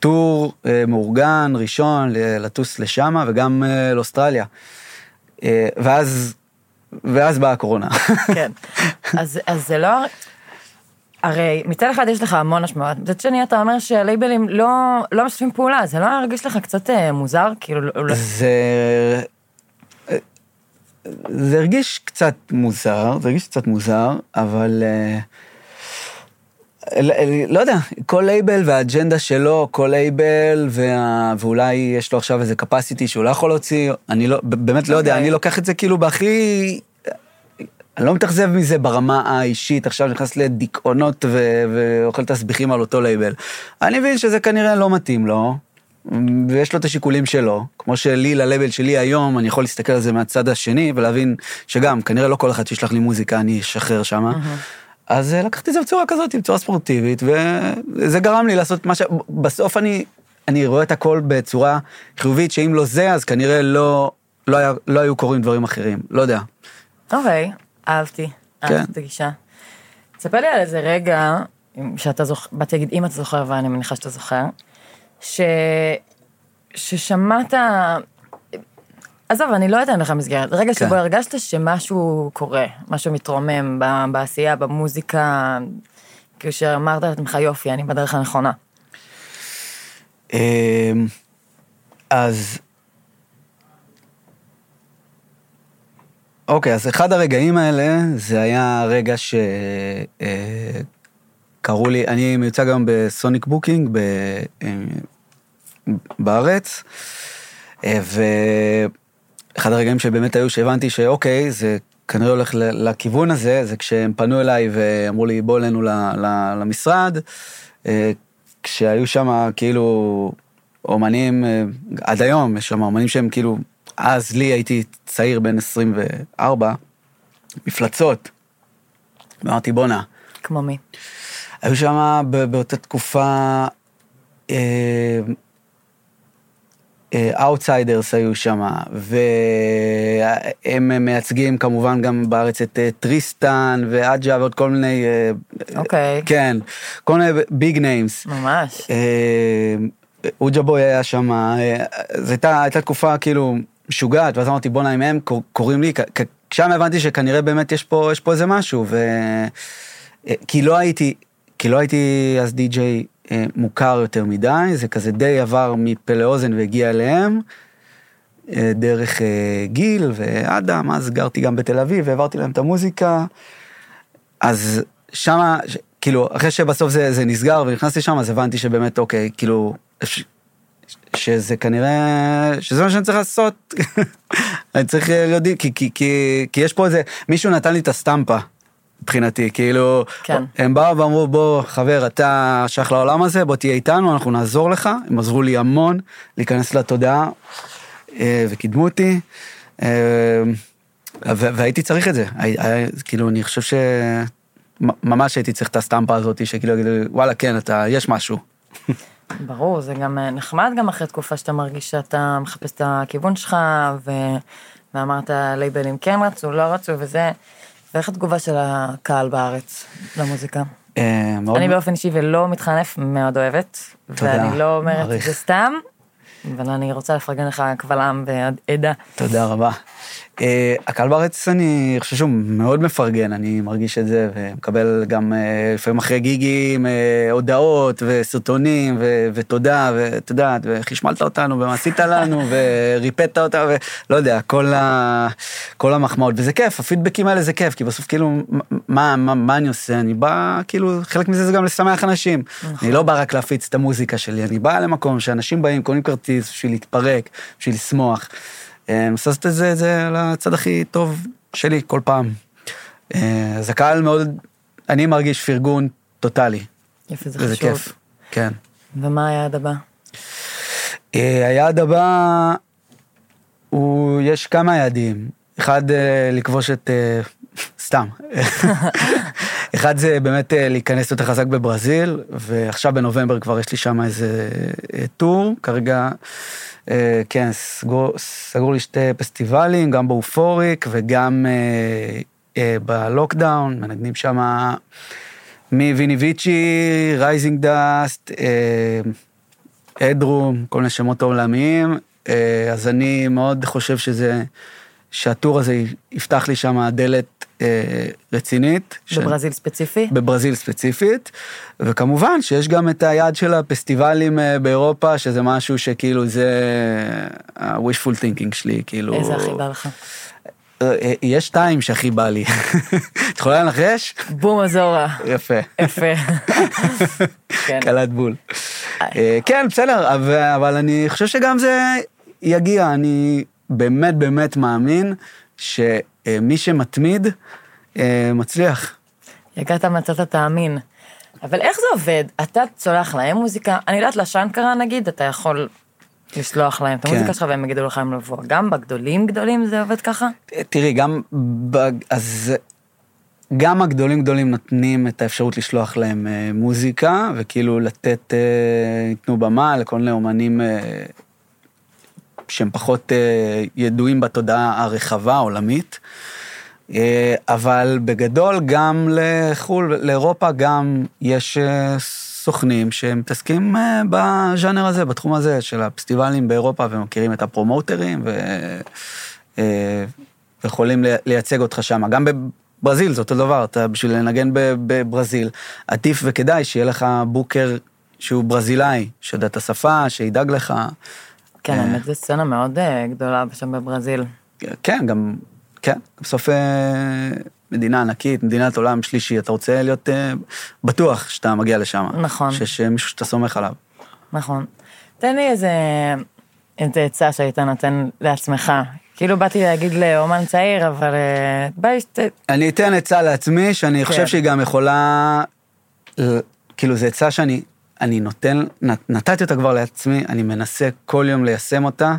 Speaker 2: tour אה, מאורגן, ראשון, לטוס לשמה, וגם אה, לאוסטרליה. אה, ואז, ואז באה הקורונה. [laughs]
Speaker 1: כן. אז, אז זה לא... הרי מצד אחד יש לך המון השמעות, מצד שני אתה אומר שהלייבלים לא, לא משתפים פעולה, זה לא הרגיש לך קצת אה, מוזר? כאילו, לא-
Speaker 2: זה... זה הרגיש קצת מוזר, זה הרגיש קצת מוזר, אבל... אה, ל- לא יודע, כל לייבל והאג'נדה שלו, כל לייבל, וה... ואולי יש לו עכשיו איזה capacity שהוא לא יכול להוציא, אני לא, באמת לא יודע,
Speaker 1: אוקיי.
Speaker 2: אני לוקח את זה כאילו בהכי... אני לא מתאכזב מזה ברמה האישית, עכשיו נכנס לדיכאונות ו... ואוכל תסביכים על אותו לייבל. אני מבין שזה כנראה לא מתאים לו, ויש לו את השיקולים שלו, כמו שלי, ללייבל שלי היום, אני יכול להסתכל על זה מהצד השני ולהבין שגם, כנראה לא כל אחד שישלח לי מוזיקה, אני אשחרר שמה. אז אה, לקחתי את זה בצורה כזאת, בצורה ספורטיבית, וזה גרם לי לעשות מה ש... בסוף אני, אני רואה את הכל בצורה חיובית, שאם לא זה, אז כנראה לא, לא, היה, לא היו קורים דברים אחרים, לא יודע.
Speaker 1: אוקיי, אהבתי,
Speaker 2: כן.
Speaker 1: אהבתי את הגישה. תספר לי על איזה רגע, שאתה זוכר, באתי להגיד אם אתה זוכר, ואני מניחה שאתה זוכר, ש... ששמעת, עזוב, אני לא אתן לך מסגרת, רגע
Speaker 2: כן.
Speaker 1: שבו הרגשת שמשהו קורה, משהו מתרומם בעשייה, במוזיקה, כאילו שאמרת לעצמך, יופי, אני בדרך הנכונה.
Speaker 2: אמ, אז... אוקיי, אז אחד הרגעים האלה, זה היה רגע ש... אה, קראו לי, אני מיוצג היום ב Sonic Booking ב, אה, בארץ, אה, ואחד הרגעים שבאמת היו שהבנתי שאוקיי, זה כנראה הולך לכיוון הזה, זה כשהם פנו אליי ואמרו לי בוא אלינו למשרד, אה, כשהיו שם כאילו אומנים, אה, עד היום יש שם אומנים שהם כאילו, אז לי הייתי צעיר בן 24, מפלצות, ואמרתי, בואנה,
Speaker 1: כמו מי?
Speaker 2: היו שם באותה תקופה, Outsiders היו שם, והם מייצגים כמובן גם בארץ את אה, Tristan ו Ajja ועוד כל מיני... אה,
Speaker 1: אוקיי.
Speaker 2: כן, כל מיני big names.
Speaker 1: ממש.
Speaker 2: אוג'ה בוי היה שם, אה, זו הייתה, הייתה תקופה כאילו משוגעת, ואז אמרתי בואנה אם הם קור- קוראים לי, שם הבנתי שכנראה באמת יש פה, יש פה איזה משהו, ו... אה, כי לא הייתי, כי לא הייתי אז די-ג'יי אה, מוכר יותר מדי, זה כזה די עבר מפה לאוזן והגיע אליהם, אה, דרך אה, גיל ואדם, אז גרתי גם בתל אביב והעברתי להם את המוזיקה, אז שמה, כאילו, אחרי שבסוף זה, זה נסגר ונכנסתי שם, אז הבנתי שבאמת, אוקיי, כאילו, שזה כנראה, שזה מה שאני צריך לעשות. [laughs] אני צריך להיות, כי, כי, כי, כי יש פה איזה, מישהו נתן לי את הסטמפה. מבחינתי, כאילו,
Speaker 1: כן.
Speaker 2: הם באו ואמרו, בוא, חבר, אתה שייך לעולם הזה, בוא תהיה איתנו, אנחנו נעזור לך. הם עזרו לי המון להיכנס לתודעה, אה, וקידמו אותי, אה, והייתי צריך את זה. כאילו, אני חושב ש... ממש הייתי צריך את הסטמפה הזאת, שכאילו, יגידו לי, וואלה, כן, אתה, יש משהו. [laughs]
Speaker 1: ברור, זה גם אה, נחמד גם אחרי תקופה שאתה מרגיש שאתה מחפש את הכיוון שלך, ו... ואמרת לייבלים כן רצו, לא רצו, וזה... ואיך התגובה של הקהל בארץ למוזיקה?
Speaker 2: אה, מאוד-
Speaker 1: אני באופן אישי ולא מתחנף, מאוד אוהבת.
Speaker 2: תודה,
Speaker 1: ואני לא אומרת את
Speaker 2: מעריך.
Speaker 1: זה סתם, אבל אני רוצה לפרגן לך קבל עם ועדה.
Speaker 2: תודה רבה. Uh, הקהל בארץ, אני חושב שהוא מאוד מפרגן, אני מרגיש את זה, ומקבל גם uh, לפעמים אחרי גיגים uh, הודעות וסרטונים, ו- ותודה, ואת יודעת, וחשמלת אותנו, ומה עשית לנו, [laughs] וריפאת אותה, ולא יודע, כל, ה- כל המחמאות, וזה כיף, הפידבקים האלה זה כיף, כי בסוף כאילו, מה, מה, מה אני עושה? אני בא, כאילו, חלק מזה זה גם לשמח אנשים. אני לא בא רק להפיץ את המוזיקה שלי, אני בא למקום שאנשים באים, קונים כרטיס בשביל להתפרק, בשביל לשמוח. מנסה לעשות את זה, זה על הצד הכי טוב שלי כל פעם. אה, אז הקהל מאוד, אני מרגיש פרגון טוטאלי,
Speaker 1: יפה, זה
Speaker 2: וזה
Speaker 1: חשוב.
Speaker 2: כיף. כן.
Speaker 1: ומה היעד הבא?
Speaker 2: אה, היעד הבא, הוא, יש כמה יעדים. אחד, אה, לכבוש את... סתם. [laughs] אחד זה באמת אה, להיכנס יותר חזק בברזיל, ועכשיו בנובמבר כבר יש לי שם איזה אה, tour, כרגע, אה, כן, סגור, סגור לי שתי פסטיבלים, גם ב Euphoric וגם ב Lockdown, מנגנים שם מ Vini Vici, Rising Dust, אדרום, כל מיני שמות עולמיים, אז אני מאוד חושב שזה, שהטור הזה יפתח לי שם דלת אה, רצינית. ש-
Speaker 1: בברזיל ספציפי?
Speaker 2: בברזיל ספציפית, וכמובן שיש גם את היעד של הפסטיבלים אה, באירופה, שזה משהו שכאילו זה ה-wishful thinking שלי, כאילו...
Speaker 1: איזה הכי בא לך?
Speaker 2: אה, אה, יש שתיים שהכי בא לי. [laughs] את יכולה לנחש?
Speaker 1: בום אזורה.
Speaker 2: יפה.
Speaker 1: יפה. [laughs] כן.
Speaker 2: קלט בול. אה, כן, בסדר, אבל אני חושב שגם זה יגיע. אני באמת באמת מאמין שמי שמתמיד, אה, מצליח.
Speaker 1: הגעת מצאת תאמין. אבל איך זה עובד? אתה צולח להם מוזיקה, אני יודעת לשנקרה נגיד, אתה יכול לשלוח להם את
Speaker 2: כן.
Speaker 1: המוזיקה שלך והם יגידו לך אם לבוא. גם בגדולים גדולים זה עובד ככה?
Speaker 2: תראי, גם, ב, אז גם הגדולים גדולים נותנים את האפשרות לשלוח להם אה, מוזיקה, וכאילו לתת, אה, ייתנו במה לכל מיני אומנים אה, שהם פחות אה, ידועים בתודעה הרחבה העולמית. אה, אבל בגדול גם לחו"ל, לאירופה גם יש אה, סוכנים שמתעסקים בז'אנר הזה, בתחום הזה של הפסטיבלים באירופה ומכירים את הפרומוטרים ו... ויכולים לי- לייצג אותך שם. גם בברזיל זה אותו דבר, אתה בשביל לנגן בברזיל, עדיף וכדאי שיהיה לך בוקר שהוא ברזילאי, שיודע את השפה, שידאג לך.
Speaker 1: כן,
Speaker 2: אה.
Speaker 1: האמת זו סצנה מאוד אה, גדולה שם בברזיל.
Speaker 2: כן, גם, כן, בסוף אה, מדינה ענקית, מדינת עולם שלישי, אתה רוצה להיות בטוח שאתה מגיע לשם.
Speaker 1: נכון.
Speaker 2: שיש מישהו שאתה סומך עליו.
Speaker 1: נכון. תן לי איזה, איזה עצה שהיית נותן לעצמך. כאילו באתי להגיד לאומן צעיר, אבל ביי, שת-
Speaker 2: אני אתן עצה לעצמי, שאני
Speaker 1: כן.
Speaker 2: חושב שהיא גם יכולה, כאילו, זו עצה שאני אני נותן, נת- נתתי אותה כבר לעצמי, אני מנסה כל יום ליישם אותה,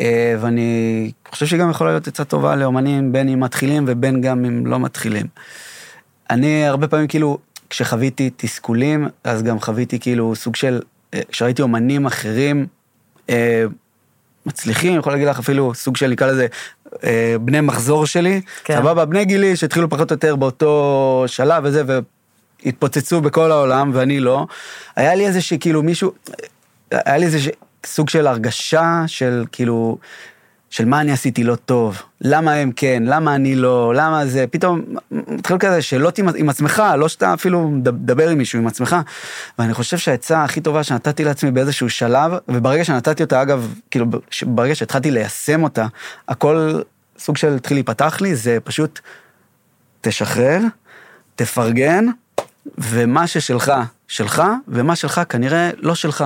Speaker 2: אה, ואני חושב שהיא גם יכולה להיות עצה טובה לאומנים, בין אם מתחילים ובין גם אם לא מתחילים. אני הרבה פעמים כאילו, כשחוויתי תסכולים, אז גם חוויתי כאילו סוג של, אה, כשראיתי אומנים אחרים אה, מצליחים, אני יכול להגיד לך אפילו סוג של, נקרא לזה, בני מחזור שלי,
Speaker 1: כן.
Speaker 2: סבבה, בני גילי שהתחילו פחות או יותר באותו שלב וזה, והתפוצצו בכל העולם ואני לא. היה לי איזה שכאילו מישהו, היה לי איזה סוג של הרגשה של כאילו, של מה אני עשיתי לא טוב, למה הם כן, למה אני לא, למה זה, פתאום מתחיל כזה שאלות עם, עם עצמך, לא שאתה אפילו מדבר עם מישהו, עם עצמך. ואני חושב שהעצה הכי טובה שנתתי לעצמי באיזשהו שלב, וברגע שנתתי אותה, אגב, כאילו, ברגע שהתחלתי ליישם אותה, הכל סוג של התחיל להיפתח לי, זה פשוט תשחרר, תפרגן, ומה ששלך, שלך, ומה שלך כנראה לא שלך.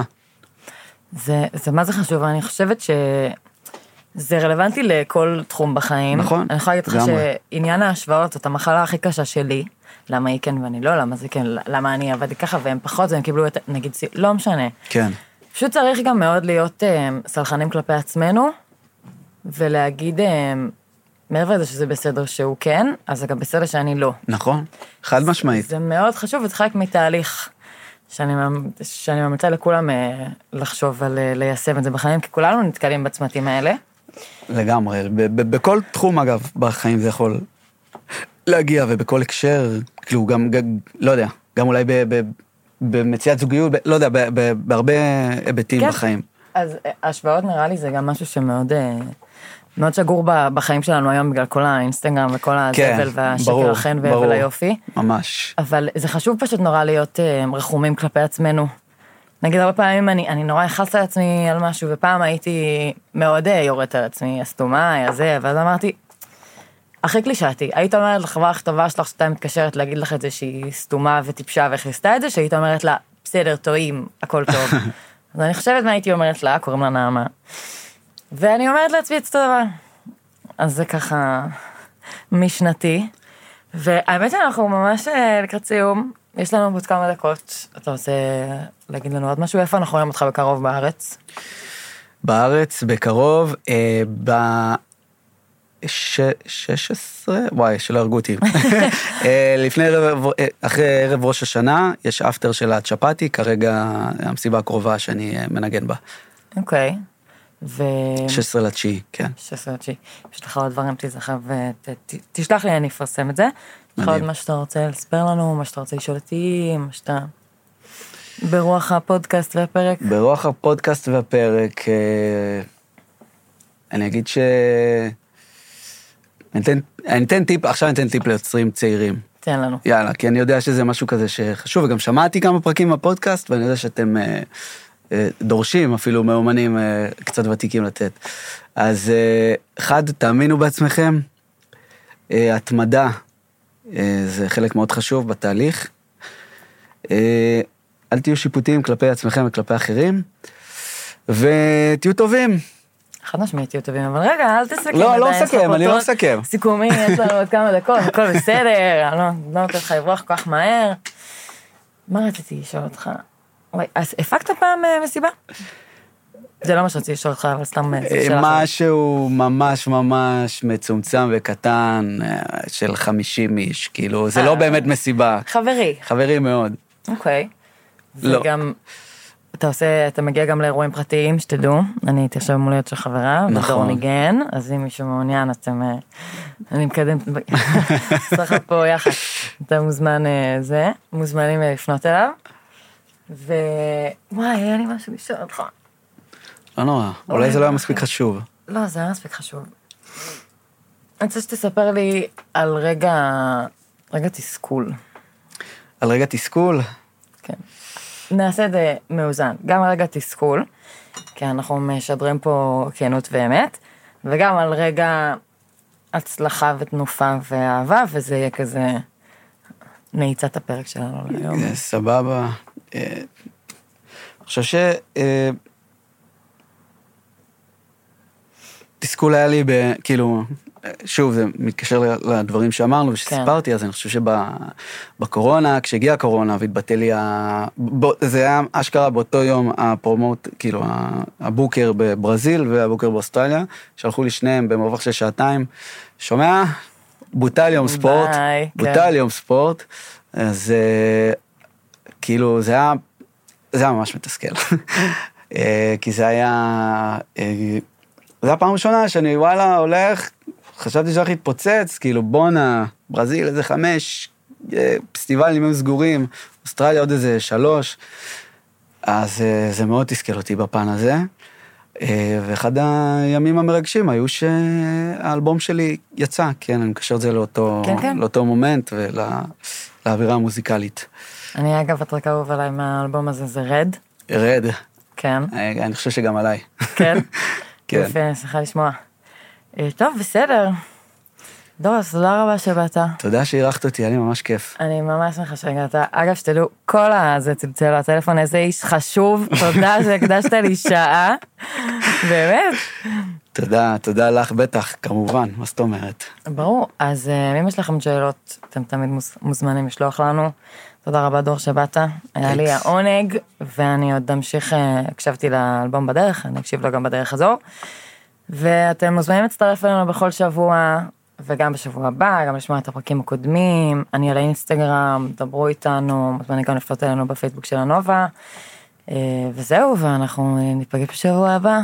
Speaker 1: זה, זה מה זה חשוב, אני חושבת שזה רלוונטי לכל תחום בחיים.
Speaker 2: נכון,
Speaker 1: אני יכולה להגיד לך
Speaker 2: לגמרי.
Speaker 1: שעניין ההשוואות זאת המחלה הכי קשה שלי. למה היא כן ואני לא, למה זה כן, למה אני עבדתי ככה והם פחות, והם קיבלו את, נגיד, לא משנה.
Speaker 2: כן.
Speaker 1: פשוט צריך גם מאוד להיות אה, סלחנים כלפי עצמנו, ולהגיד, אה, מעבר לזה שזה בסדר שהוא כן, אז זה גם בסדר שאני לא.
Speaker 2: נכון, חד משמעית.
Speaker 1: זה מאוד חשוב, וזה חלק מתהליך שאני, שאני ממליצה לכולם אה, לחשוב על אה, ליישם את זה בחיים, כי כולנו נתקלים בצמתים האלה.
Speaker 2: לגמרי, בכל תחום אגב בחיים זה יכול להגיע, ובכל הקשר, כאילו גם, גם לא יודע, גם אולי ב- ב- במציאת זוגיות, לא יודע, ב- ב- בהרבה היבטים
Speaker 1: כן.
Speaker 2: בחיים.
Speaker 1: אז אה, השוואות נראה לי זה גם משהו שמאוד מאוד שגור בחיים שלנו היום בגלל כל האינסטגרם וכל
Speaker 2: כן,
Speaker 1: הזבל והשקר
Speaker 2: ברור,
Speaker 1: החן. והבל היופי.
Speaker 2: ממש.
Speaker 1: אבל זה חשוב פשוט נורא להיות אה, רחומים כלפי עצמנו. נגיד הרבה פעמים אני, אני נורא אכעס על עצמי על משהו, ופעם הייתי מאוד אה, יורדת על עצמי, הסתומה, זה, ואז אמרתי, הכי קלישאתי, היית אומרת לחברה הכי טובה שלך שאתה מתקשרת להגיד לך את זה שהיא סתומה וטיפשה ואיך עשתה את זה, שהיית אומרת לה, בסדר, טועים, הכל טוב. [laughs] אז אני חושבת מה הייתי אומרת לה, קוראים לה נעמה. ואני אומרת לעצמי את אותו דבר. אז זה ככה משנתי. והאמת שאנחנו ממש אה, לקראת סיום, יש לנו עוד כמה דקות. אתה רוצה להגיד לנו עוד משהו? איפה אנחנו רואים אותך בקרוב בארץ?
Speaker 2: בארץ, בקרוב, אה, ב... ש... 16? וואי, שלא הרגו אותי. [laughs] אה, לפני ערב, אה, אחרי ערב ראש השנה, יש אפטר של הצ'פטי, כרגע המסיבה הקרובה שאני מנגן בה.
Speaker 1: אוקיי. ו...
Speaker 2: 16 לתשיעי, כן.
Speaker 1: 16 לתשיעי. יש לך עוד דברים תיזכר ותשלח לי, אני אפרסם את זה. יש לך. עוד מה שאתה רוצה לספר לנו, מה שאתה רוצה לשאול אותי, מה שאתה... ברוח הפודקאסט והפרק.
Speaker 2: ברוח הפודקאסט והפרק, אה, אני אגיד ש... אני אתן, אני אתן טיפ, עכשיו אני אתן טיפ ליוצרים צעירים.
Speaker 1: תן לנו.
Speaker 2: יאללה, כי אני יודע שזה משהו כזה שחשוב, וגם שמעתי כמה פרקים בפודקאסט, ואני יודע שאתם אה, דורשים אפילו מאומנים אה, קצת ותיקים לתת. אז אה, אחד, תאמינו בעצמכם, אה, התמדה אה, זה חלק מאוד חשוב בתהליך. אה, אל תהיו שיפוטיים כלפי עצמכם וכלפי אחרים, ותהיו טובים.
Speaker 1: חד משמעית תהיו טובים, אבל רגע, אל תסכם.
Speaker 2: לא, לא מסכם, אני לא מסכם.
Speaker 1: סיכומים, יש לנו עוד כמה דקות, הכל בסדר, אני לא לא נותן לך לברוח כל כך מהר. מה רציתי לשאול אותך? וואי, אז הפקת פעם אה, מסיבה? זה לא מה שרציתי לשאול אותך, אבל סתם אה, זו
Speaker 2: אה,
Speaker 1: שאלה.
Speaker 2: משהו ממש ממש מצומצם וקטן של 50 איש, כאילו, זה. לא באמת מסיבה.
Speaker 1: חברי,
Speaker 2: חברים מאוד.
Speaker 1: אוקיי.
Speaker 2: לא.
Speaker 1: וגם, אתה עושה, אתה מגיע גם לאירועים פרטיים, שתדעו, אני הייתי עכשיו מול להיות של חברה,
Speaker 2: נכון.
Speaker 1: ודור ניגן, אז אם מישהו מעוניין, אתם, אני מקדמת, סך הכל פה יחד, אתה מוזמן, זה, מוזמנים לפנות אליו. ווואי, היה לי משהו לשאול אותך.
Speaker 2: לא נורא, אולי זה לא היה מספיק חשוב.
Speaker 1: לא, זה היה מספיק חשוב. אני רוצה שתספר לי על רגע, רגע תסכול.
Speaker 2: על רגע תסכול,
Speaker 1: כן. נעשה את זה מאוזן. גם על רגע תסכול, כי אנחנו משדרים פה כנות ואמת, וגם על רגע הצלחה ותנופה ואהבה, וזה יהיה כזה נעיצת הפרק שלנו להיום.
Speaker 2: אה, סבבה. אה, אני חושב ש... אה, תסכול היה לי, ב- כאילו, שוב, זה מתקשר לדברים שאמרנו ושסיפרתי, אז אני חושב שבקורונה, כשהגיעה הקורונה והתבטא לי, ה... זה היה אשכרה באותו יום הפרומוט, כאילו, הבוקר בברזיל והבוקר באוסטרליה, שלחו לי שניהם במרווח של שעתיים. שומע? בוטל יום ספורט,
Speaker 1: ביי, כן.
Speaker 2: בוטל יום ספורט, אז אה, כאילו זה היה, זה היה ממש מתסכל. אה, כי זה היה, אה, זו הייתה פעם ראשונה שאני וואלה הולך, חשבתי שהולך להתפוצץ, כאילו בואנה, ברזיל איזה חמש, אה, פסטיבלים היו סגורים, אוסטרליה עוד איזה שלוש, אז זה מאוד תסכל אותי בפן הזה. ואחד הימים המרגשים היו שהאלבום שלי יצא, כן, אני מקשר את זה לאותו,
Speaker 1: כן, כן.
Speaker 2: לאותו מומנט ולאווירה המוזיקלית.
Speaker 1: אני אגב, הטרק האהוב עליי מהאלבום הזה זה רד,
Speaker 2: רד,
Speaker 1: כן,
Speaker 2: אה, אני חושב שגם עליי.
Speaker 1: כן. [laughs]
Speaker 2: כן.
Speaker 1: יפה, שמחה לשמוע. אה, טוב, בסדר. דורס, תודה רבה שבאת.
Speaker 2: תודה שאירחת אותי, היה לי ממש כיף.
Speaker 1: אני ממש שמחה שהגעת. אגב, שתדעו, כל הזה צלצל לטלפון, איזה איש חשוב, [laughs] תודה שהקדשת לי שעה. באמת.
Speaker 2: תודה, תודה לך בטח, כמובן, מה זאת אומרת?
Speaker 1: ברור, אז אה, אם יש לכם שאלות, אתם תמיד מוז- מוזמנים לשלוח לנו. תודה רבה דור שבאת, היה לי. העונג, ואני עוד אמשיך, אה, הקשבתי לאלבום בדרך, אני אקשיב לו גם בדרך הזו. ואתם מוזמנים להצטרף אלינו בכל שבוע, וגם בשבוע הבא, גם לשמוע את הפרקים הקודמים. אני על האינסטגרם, דברו איתנו, מוזמנים גם לפנות אלינו בפייסבוק של הנובה. אה, וזהו, ואנחנו אה, ניפגש בשבוע הבא.